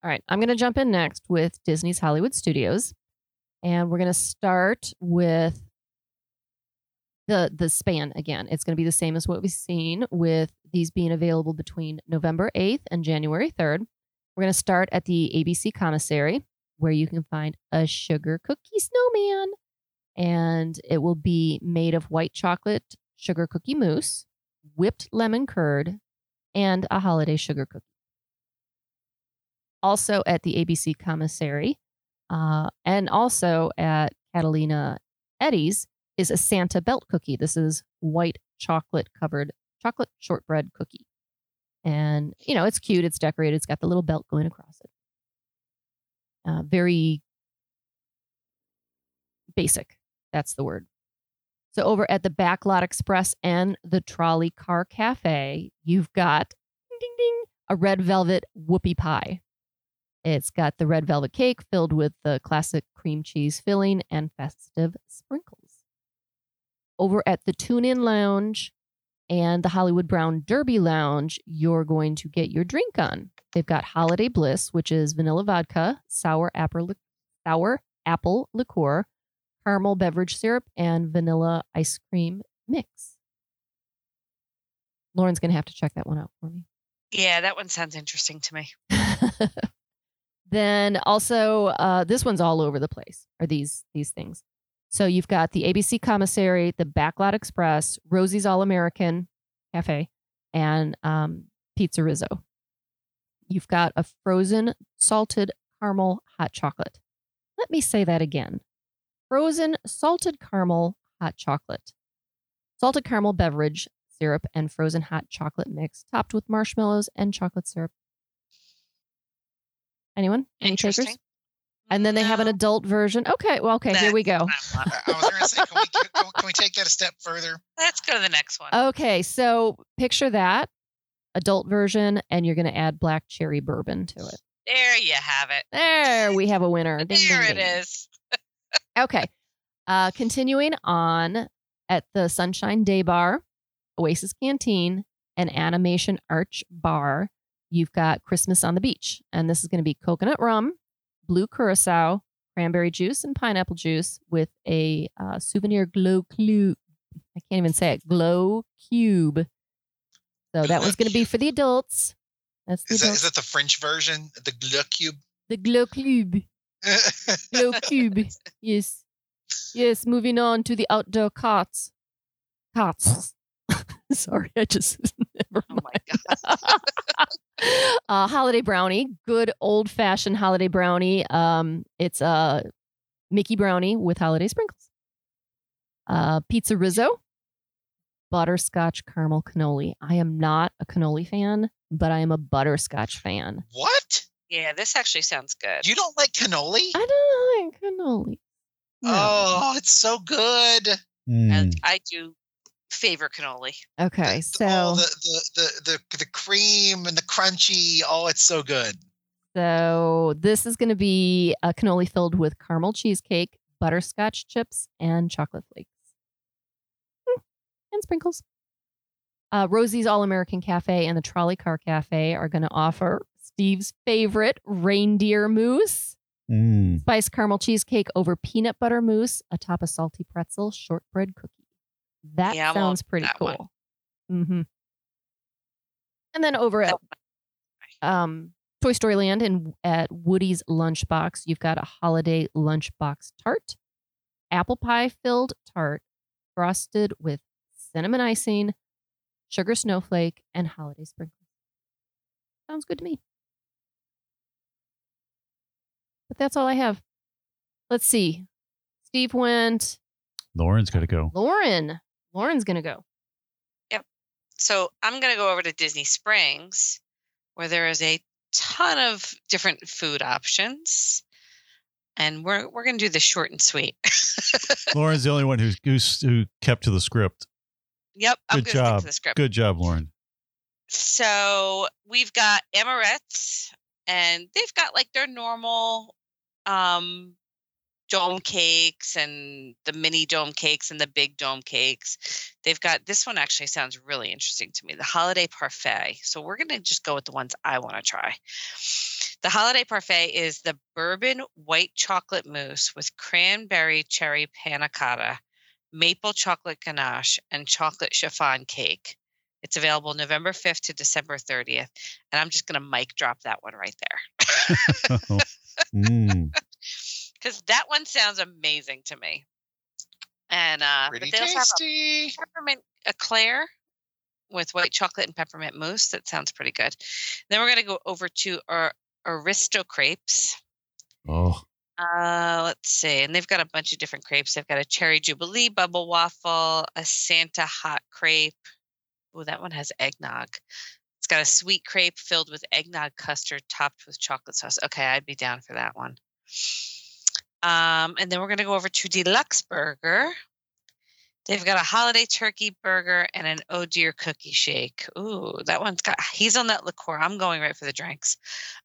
All right, I'm going to jump in next with Disney's Hollywood Studios, and we're going to start with the the span again. It's going to be the same as what we've seen with these being available between November 8th and January 3rd. We're going to start at the ABC Commissary, where you can find a sugar cookie snowman, and it will be made of white chocolate sugar cookie mousse, whipped lemon curd, and a holiday sugar cookie also at the ABC Commissary, uh, and also at Catalina Eddie's is a Santa belt cookie. This is white chocolate covered chocolate shortbread cookie, and you know it's cute. It's decorated. It's got the little belt going across it. Uh, very basic. That's the word. So over at the Backlot Express and the Trolley Car Cafe, you've got ding ding a red velvet whoopie pie. It's got the red velvet cake filled with the classic cream cheese filling and festive sprinkles. Over at the Tune In Lounge and the Hollywood Brown Derby Lounge, you're going to get your drink on. They've got Holiday Bliss, which is vanilla vodka, sour apple, sour apple liqueur, caramel beverage syrup, and vanilla ice cream mix. Lauren's going to have to check that one out for me. Yeah, that one sounds interesting to me. then also uh, this one's all over the place are these these things So you've got the ABC Commissary, the Backlot Express, Rosie's All American Cafe, and um, Pizza Rizzo. You've got a frozen salted caramel hot chocolate. Let me say that again frozen salted caramel hot chocolate. Salted caramel beverage, syrup, and frozen hot chocolate mix, topped with marshmallows and chocolate syrup. Anyone? Any takers? And then they have an adult version. Okay, well, okay, here we go. I was going to say, can we, can, can we take that a step further? Let's go to the next one. Okay, so picture that adult version, and you're going to add black cherry bourbon to it. There you have it. There, we have a winner. Ding, ding, there it ding. is. Okay. Uh, continuing on at the Sunshine Day Bar, Oasis Canteen, and Animation Arch Bar, you've got Christmas on the Beach. And this is going to be coconut rum, blue curacao, cranberry juice, and pineapple juice with a uh, souvenir glow cube. I can't even say it. Glow cube. So that one's going to be for the adults. That's the Is that, adults. is that the French version? The glow Cube? the glow cube. Glow cube. Yes. Yes. Moving on to the outdoor carts. Carts. Sorry, I just never Oh my god. uh, holiday brownie, good old fashioned holiday brownie. Um, it's a Mickey brownie with holiday sprinkles. Uh, pizza Rizzo, butterscotch caramel cannoli. I am not a cannoli fan, but I am a butterscotch fan. what? Yeah, this actually sounds good. You don't like cannoli? I don't like cannoli. No. Oh, it's so good. Mm. And I do favor cannoli. Okay, The- so all the, the, the, the, the cream and the crunchy. Oh, it's so good. So this is going to be a cannoli filled with caramel cheesecake, butterscotch chips, and chocolate flakes. Hmm, And sprinkles. Uh, Rosie's All American Cafe and the Trolley Car Cafe are going to offer Steve's favorite reindeer mousse, Mm. spiced caramel cheesecake over peanut butter mousse atop a salty pretzel shortbread cookie. That Yeah, sounds for pretty that cool. Mm-hmm. And then over at um, Toy Story Land and at Woody's Lunchbox, you've got a holiday lunchbox tart, apple pie filled tart, frosted with cinnamon icing, sugar snowflake, and holiday sprinkles. Sounds good to me. But that's all I have. Let's see. Steve went. Lauren's got to go. Lauren. Lauren's gonna go. Yep. So I'm going to go over to Disney Springs, where there is a ton of different food options, and we're we're going to do the short and sweet. Lauren's the only one who's, who's who kept to the script. yep, I'm Good going to stick job. to the script. Good job, Lauren. So we've got Amorette's, and they've got like their normal um, dome cakes and the mini dome cakes and the big dome cakes. They've got this one actually sounds really interesting to me the holiday parfait. So we're going to just go with the ones I want to try. The holiday parfait is the bourbon white chocolate mousse with cranberry cherry panna cotta, maple chocolate ganache, and chocolate chiffon cake. It's available November 5th to December 30th. And I'm just going to mic drop that one right there. Mm. Because that one sounds amazing to me. And uh, but Pretty they also have a peppermint eclair with white chocolate and peppermint mousse. That sounds pretty good. Then we're going to go over to our AristoCrepes. Oh, Uh, let's see. And they've got a bunch of different crepes. They've got a cherry jubilee bubble waffle, a Santa hot crepe. Oh, that one has eggnog. It's got a sweet crepe filled with eggnog custard topped with chocolate sauce. Okay, I'd be down for that one. Um, and then we're gonna go over to D-Luxe Burger. They've got a holiday turkey burger and an oh dear cookie shake. Ooh, that one's got hazelnut liqueur. I'm going right for the drinks.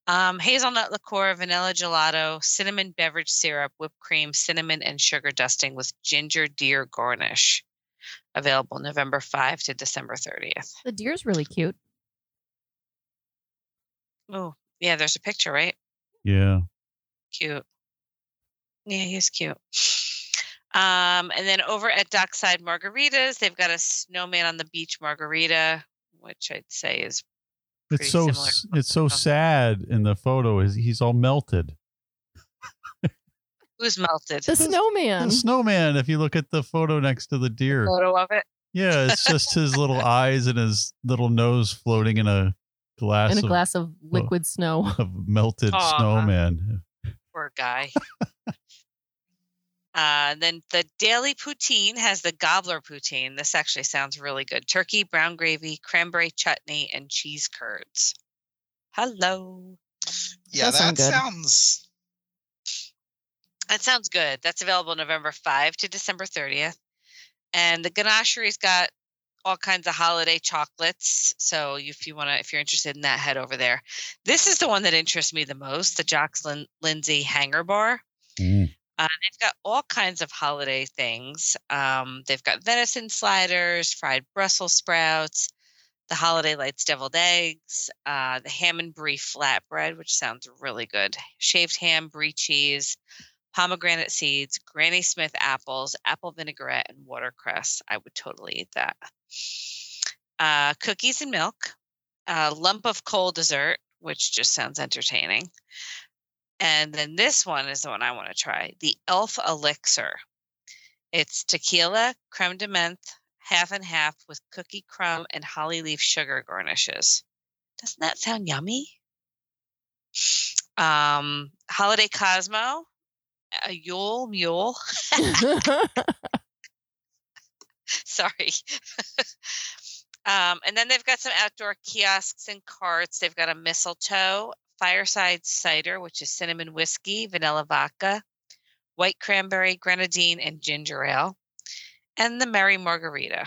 Um, hazelnut liqueur, vanilla gelato, cinnamon beverage syrup, whipped cream, cinnamon, and sugar dusting with ginger deer garnish. Available November 5 to December 30th. The deer's really cute. Oh, yeah, there's a picture, right? yeah. Cute. Yeah, he's cute. Um, and then over at Dockside Margaritas, they've got a snowman on the beach margarita, which I'd say is It's so it's so sad in the photo. Is he's all melted. Who's melted? The snowman. The snowman. If you look at the photo next to the deer, Photo of it. yeah, it's just his little eyes and his little nose floating in a glass, in a of, glass of liquid snow. of melted Aw. snowman. Poor guy. uh, then the daily poutine has the gobbler poutine. This actually sounds really good. Turkey, brown gravy, cranberry chutney, and cheese curds. Hello. Yeah, That that sound good. sounds. That sounds good. That's available November 5 to December 30th. And the ganachery's got all kinds of holiday chocolates. So if you want to, if you're interested in that, head over there. This is the one that interests me the most, the Jocks Lin- Lindsay Hangar Bar. Mm. Uh, they've got all kinds of holiday things. Um, they've got venison sliders, fried Brussels sprouts, the holiday lights deviled eggs, uh, the ham and brie flatbread, which sounds really good, shaved ham, brie cheese, pomegranate seeds, Granny Smith apples, apple vinaigrette, and watercress. I would totally eat that. Uh, cookies and milk, a lump of cold dessert, which just sounds entertaining. And then this one is the one I want to try the Elf Elixir. It's tequila, creme de menthe, half and half with cookie crumb and holly leaf sugar garnishes. Doesn't that sound yummy? Um, Holiday Cosmo, a Yule Mule. Sorry. um, and then they've got some outdoor kiosks and carts. They've got a mistletoe, fireside cider, which is cinnamon whiskey, vanilla vodka, white cranberry, grenadine, and ginger ale, and the Merry Margarita.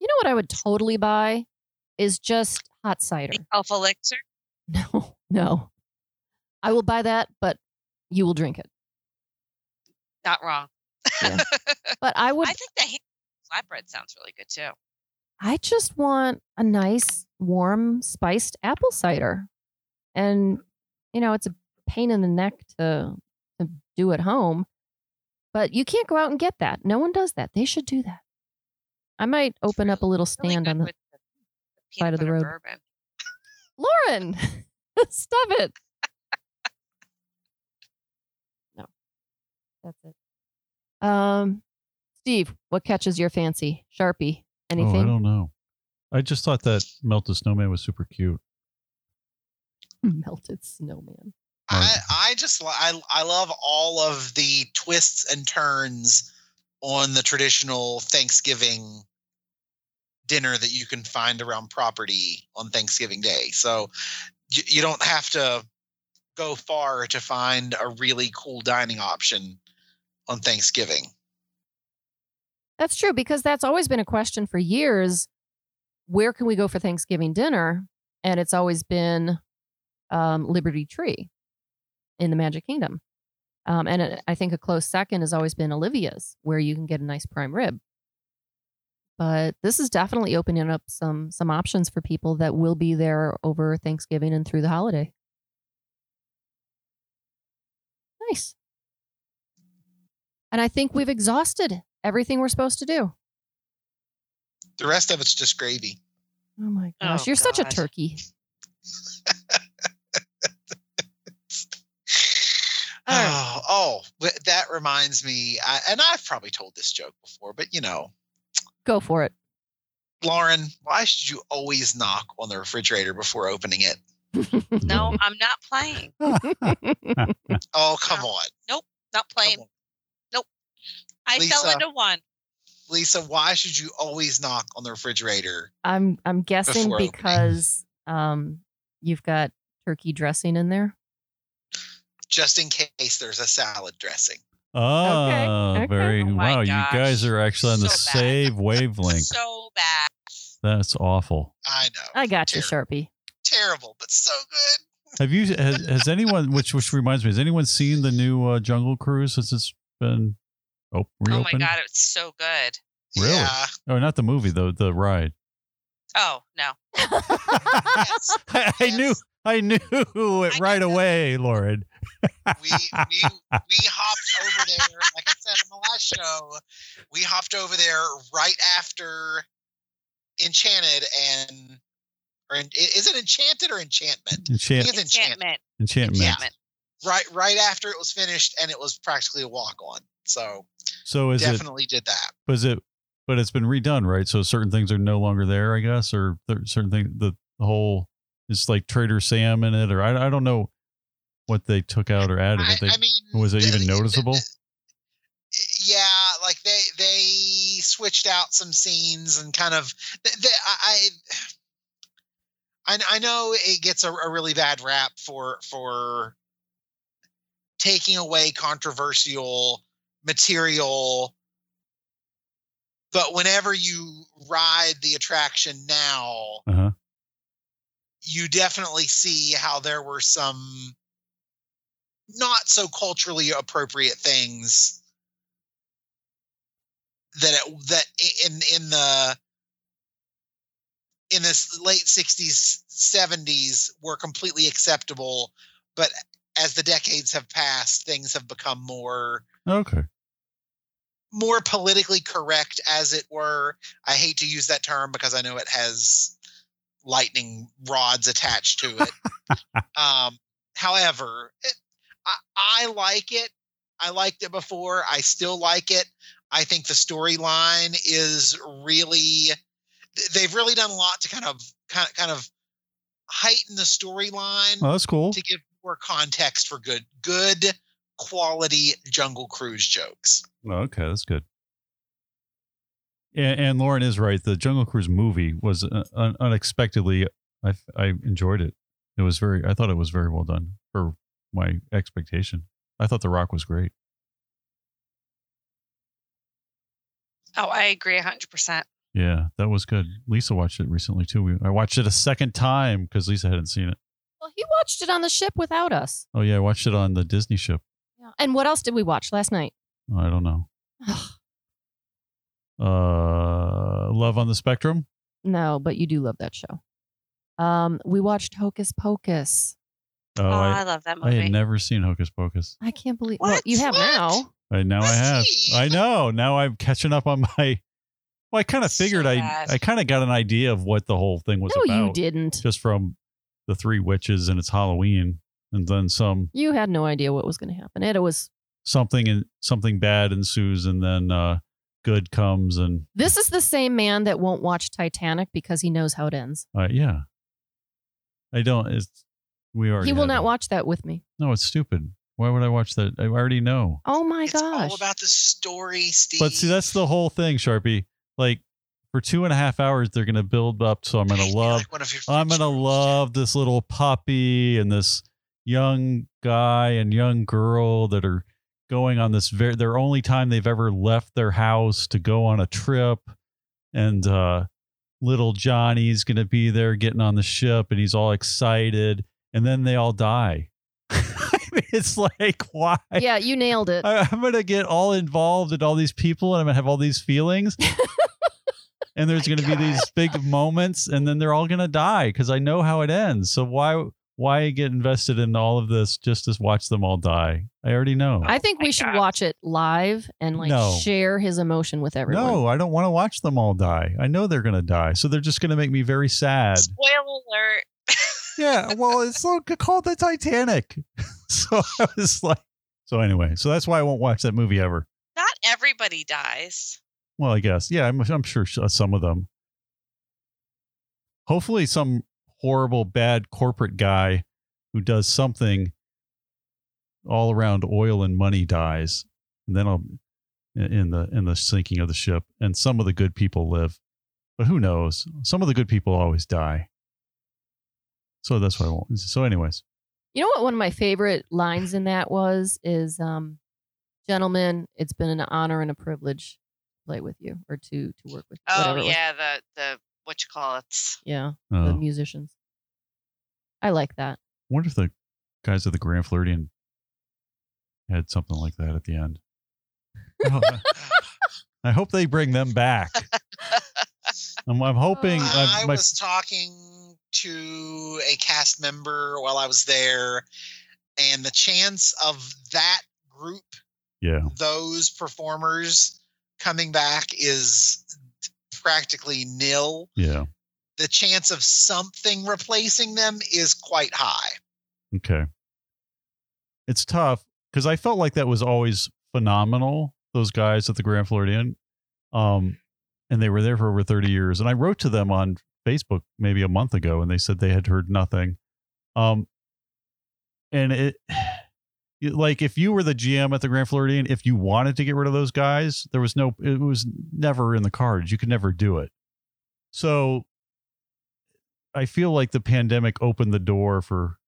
you know what I would totally buy is just hot cider. The Elf Elixir. No, no. I will buy that, but you will drink it. Not wrong. But I would I think the flatbread sounds really good too. I just want a nice, warm, spiced apple cider. And, you know, it's a pain in the neck to, to do at home, but you can't go out and get that. No one does that. They should do that. I might open up a little stand good on the with the side of the road. Bourbon. Lauren. Stop it. No. That's it. Um Steve, what catches your fancy? Sharpie. Anything? Oh, I don't know. I just thought that melted snowman was super cute. Melted snowman. I I just I I love all of the twists and turns on the traditional Thanksgiving dinner that you can find around property on Thanksgiving Day. So you, you don't have to go far to find a really cool dining option on Thanksgiving. That's true because that's always been a question for years. Where can we go for Thanksgiving dinner? And it's always been um, Liberty Tree in the Magic Kingdom. Um, and I think a close second has always been Olivia's, where you can get a nice prime rib. But this is definitely opening up some some options for people that will be there over Thanksgiving and through the holiday. Nice. And I think we've exhausted everything we're supposed to do. The rest of it's just gravy. Oh my Oh, gosh, you're such a turkey. Oh, oh, that reminds me, I, and I've probably told this joke before, but you know, Go for it. Lauren, why should you always knock on the refrigerator before opening it? No, I'm not playing. Oh, come on. Nope, not playing. On. I fell into one. Lisa, why should you always knock on the refrigerator? I'm I'm guessing Before opening. because um you've got turkey dressing in there. Just in case there's a salad dressing. Oh, okay. very Oh my wow! You guys are actually on the So bad. same wavelength. So bad. That's awful. I know. I got you, Sharpie. Terrible, but so good. Have you? Has, has anyone? Which which reminds me, has anyone seen the new uh, Jungle Cruise since it's been oh Oh my god, it's so good. Really? Yeah. Oh, not the movie though. The ride. Oh no. Yes. I, I knew. I knew it I right knew that. away, Lauren. we we we hopped over there, like I said in the last show, we hopped over there right after Enchanted and or is it Enchanted or Enchantment? Enchant, Enchantment. Enchantment. enchantment. Yeah. Enchantment. right right after it was finished, and it was practically a walk on. So So is it? definitely did that. Was it? But it's been redone, right? So certain things are no longer there, I guess, or certain things. The, whole it's like Trader Sam in it, or I, I don't know what they took out or added. I, they, I mean, was it even noticeable? yeah like they they switched out some scenes and kind of they, they, I, I I know it gets a, a really bad rap for for taking away controversial material but whenever you ride the attraction now uh huh. you definitely see how there were some not so culturally appropriate things that it, that in in the in this late 60s 70s were completely acceptable but as the decades have passed things have become more Okay. more politically correct as it were. I hate to use that term because i know it has lightning rods attached to it. Um however it, I, I like it. I liked it before. I still like it. I think the storyline is really they've really done a lot to kind of kind of, kind of heighten the storyline Well, that's cool. to give more context for good good quality jungle cruise jokes Oh, okay, that's good. And, and Lauren is right. The Jungle Cruise movie was uh, un- unexpectedly. I I enjoyed it. It was very. I thought it was very well done for my expectation. I thought The Rock was great. Oh, I agree 100%. Yeah, that was good. Lisa watched it recently too. We, I watched it a second time because Lisa hadn't seen it. Well, he watched it on the ship without us. Oh yeah, I watched it on the Disney ship. Yeah. And what else did we watch last night? I don't know. Uh, Love on the Spectrum. no, but you do love that show. Um, we watched Hocus Pocus. Oh, Oh, I, I, love that movie. I had never seen Hocus Pocus. I can't believe well, What? you have What? now. I now I have. I know. Now I'm catching up on my. Well, I kind of So figured I. I kind of got an idea of what the whole thing was No, about you didn't. just from the three witches and it's Halloween and then some You had no idea what was going to happen. It was. something and something bad ensues and then uh good comes and This is the same man that won't watch Titanic because he knows how it ends. uh, yeah. I don't. It's we already. he will had not it. watch that with me. No, it's stupid. Why would I watch that? I already know. Oh my it's gosh! all about the story steve But see, that's the whole thing, Sharpie. Like for two and a half hours, they're gonna build up. So I'm gonna love. like one of your I'm gonna favorite love this little puppy and this young guy and young girl that are going on this very their only time they've ever left their house to go on a trip and uh little Johnny's gonna be there getting on the ship and he's all excited and then they all die. It's like why yeah, you nailed it. I, I'm gonna get all involved in all these people, and I'm gonna have all these feelings. and there's gonna be these big moments, and then they're all gonna die because I know how it ends. So why why get invested in all of this just to watch them all die? I already know. I think we should watch it live and like No. share his emotion with everyone. no, I don't want to watch them all die. I know they're gonna die, so they're just gonna make me very sad. Spoiler alert. yeah, well, it's so called the Titanic. so I was like, so anyway, so that's why I won't watch that movie ever. Not everybody dies. Well, I guess. Yeah, I'm, I'm sure some of them. Hopefully, some horrible, bad corporate guy who does something all around oil and money dies, and then I'll in the in the sinking of the ship, and some of the good people live. But who knows? Some of the good people always die. So that's what I want. So, anyways, You know what one of my favorite lines in that was is um gentlemen, it's been an honor and a privilege play with you or to to work with. Oh whatever it was. yeah, the the what you call it. Yeah, the uh, musicians. I like that. wonder if the guys of the Grand Floridian had something like that at the end. I hope, I hope they bring them back. I'm, I'm hoping. Uh, uh, I my, was talking to a cast member while I was there, and the chance of that group, yeah, those performers coming back is practically nil. yeah. The chance of something replacing them is quite high. Okay. it's tough because I felt like that was always phenomenal. Those guys at the Grand Floridian, um, and they were there for over thirty years. And I wrote to them on Facebook maybe a month ago, and they said they had heard nothing. Um, and it, like, if you were the GM at the Grand Floridian, if you wanted to get rid of those guys, there was no, it was never in the cards. You could never do it. So, I feel like the pandemic opened the door for.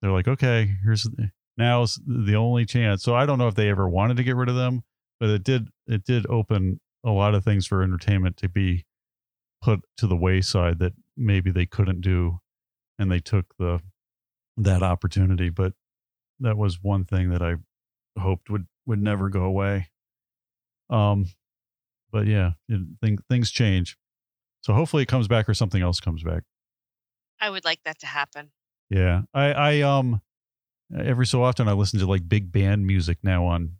They're like, okay, here's now's the only chance. So I don't know if they ever wanted to get rid of them, but it did it did open a lot of things for entertainment to be put to the wayside that maybe they couldn't do and they took the that opportunity but that was one thing that i hoped would would never go away um but yeah it, thing, things change so hopefully it comes back or something else comes back I would like that to happen. yeah i i um every so often i listen to like big band music now on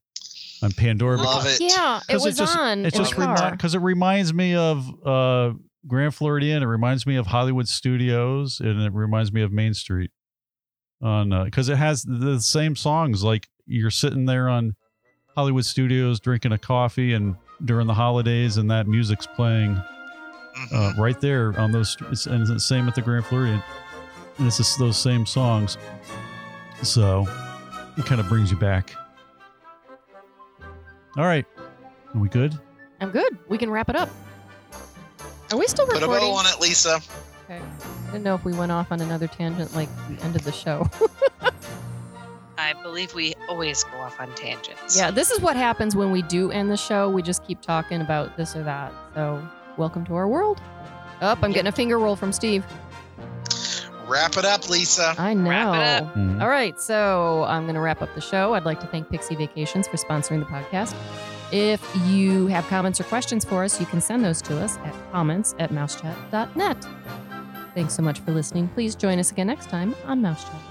on pandora Love it. Yeah, it was just- on it in just the car. because it reminds me of uh Grand Floridian. It reminds me of Hollywood Studios, and it reminds me of Main Street. On because it has the same songs. Like you're sitting there on Hollywood Studios drinking a coffee, and during the holidays, and that music's playing uh, right there on those. And it's the same at the Grand Floridian. And it's just those same songs. So it kind of brings you back. All right, are we good? I'm good. We can wrap it up. Are we still recording? Put a recording? bow on it, Lisa. Okay. I didn't know if we went off on another tangent like the end of the show. I believe we always go off on tangents. yeah, this is what happens when we do end the show. We just keep talking about this or that. So, welcome to our world. Up, I'm getting a finger roll from Steve. Wrap it up, Lisa. I know. Wrap it up. Mhm. All right, so I'm going to wrap up the show. I'd like to thank Pixie Vacations for sponsoring the podcast. If you have comments or questions for us, you can send those to us at comments at mousechat.net. Thanks so much for listening. Please join us again next time on Mousechat.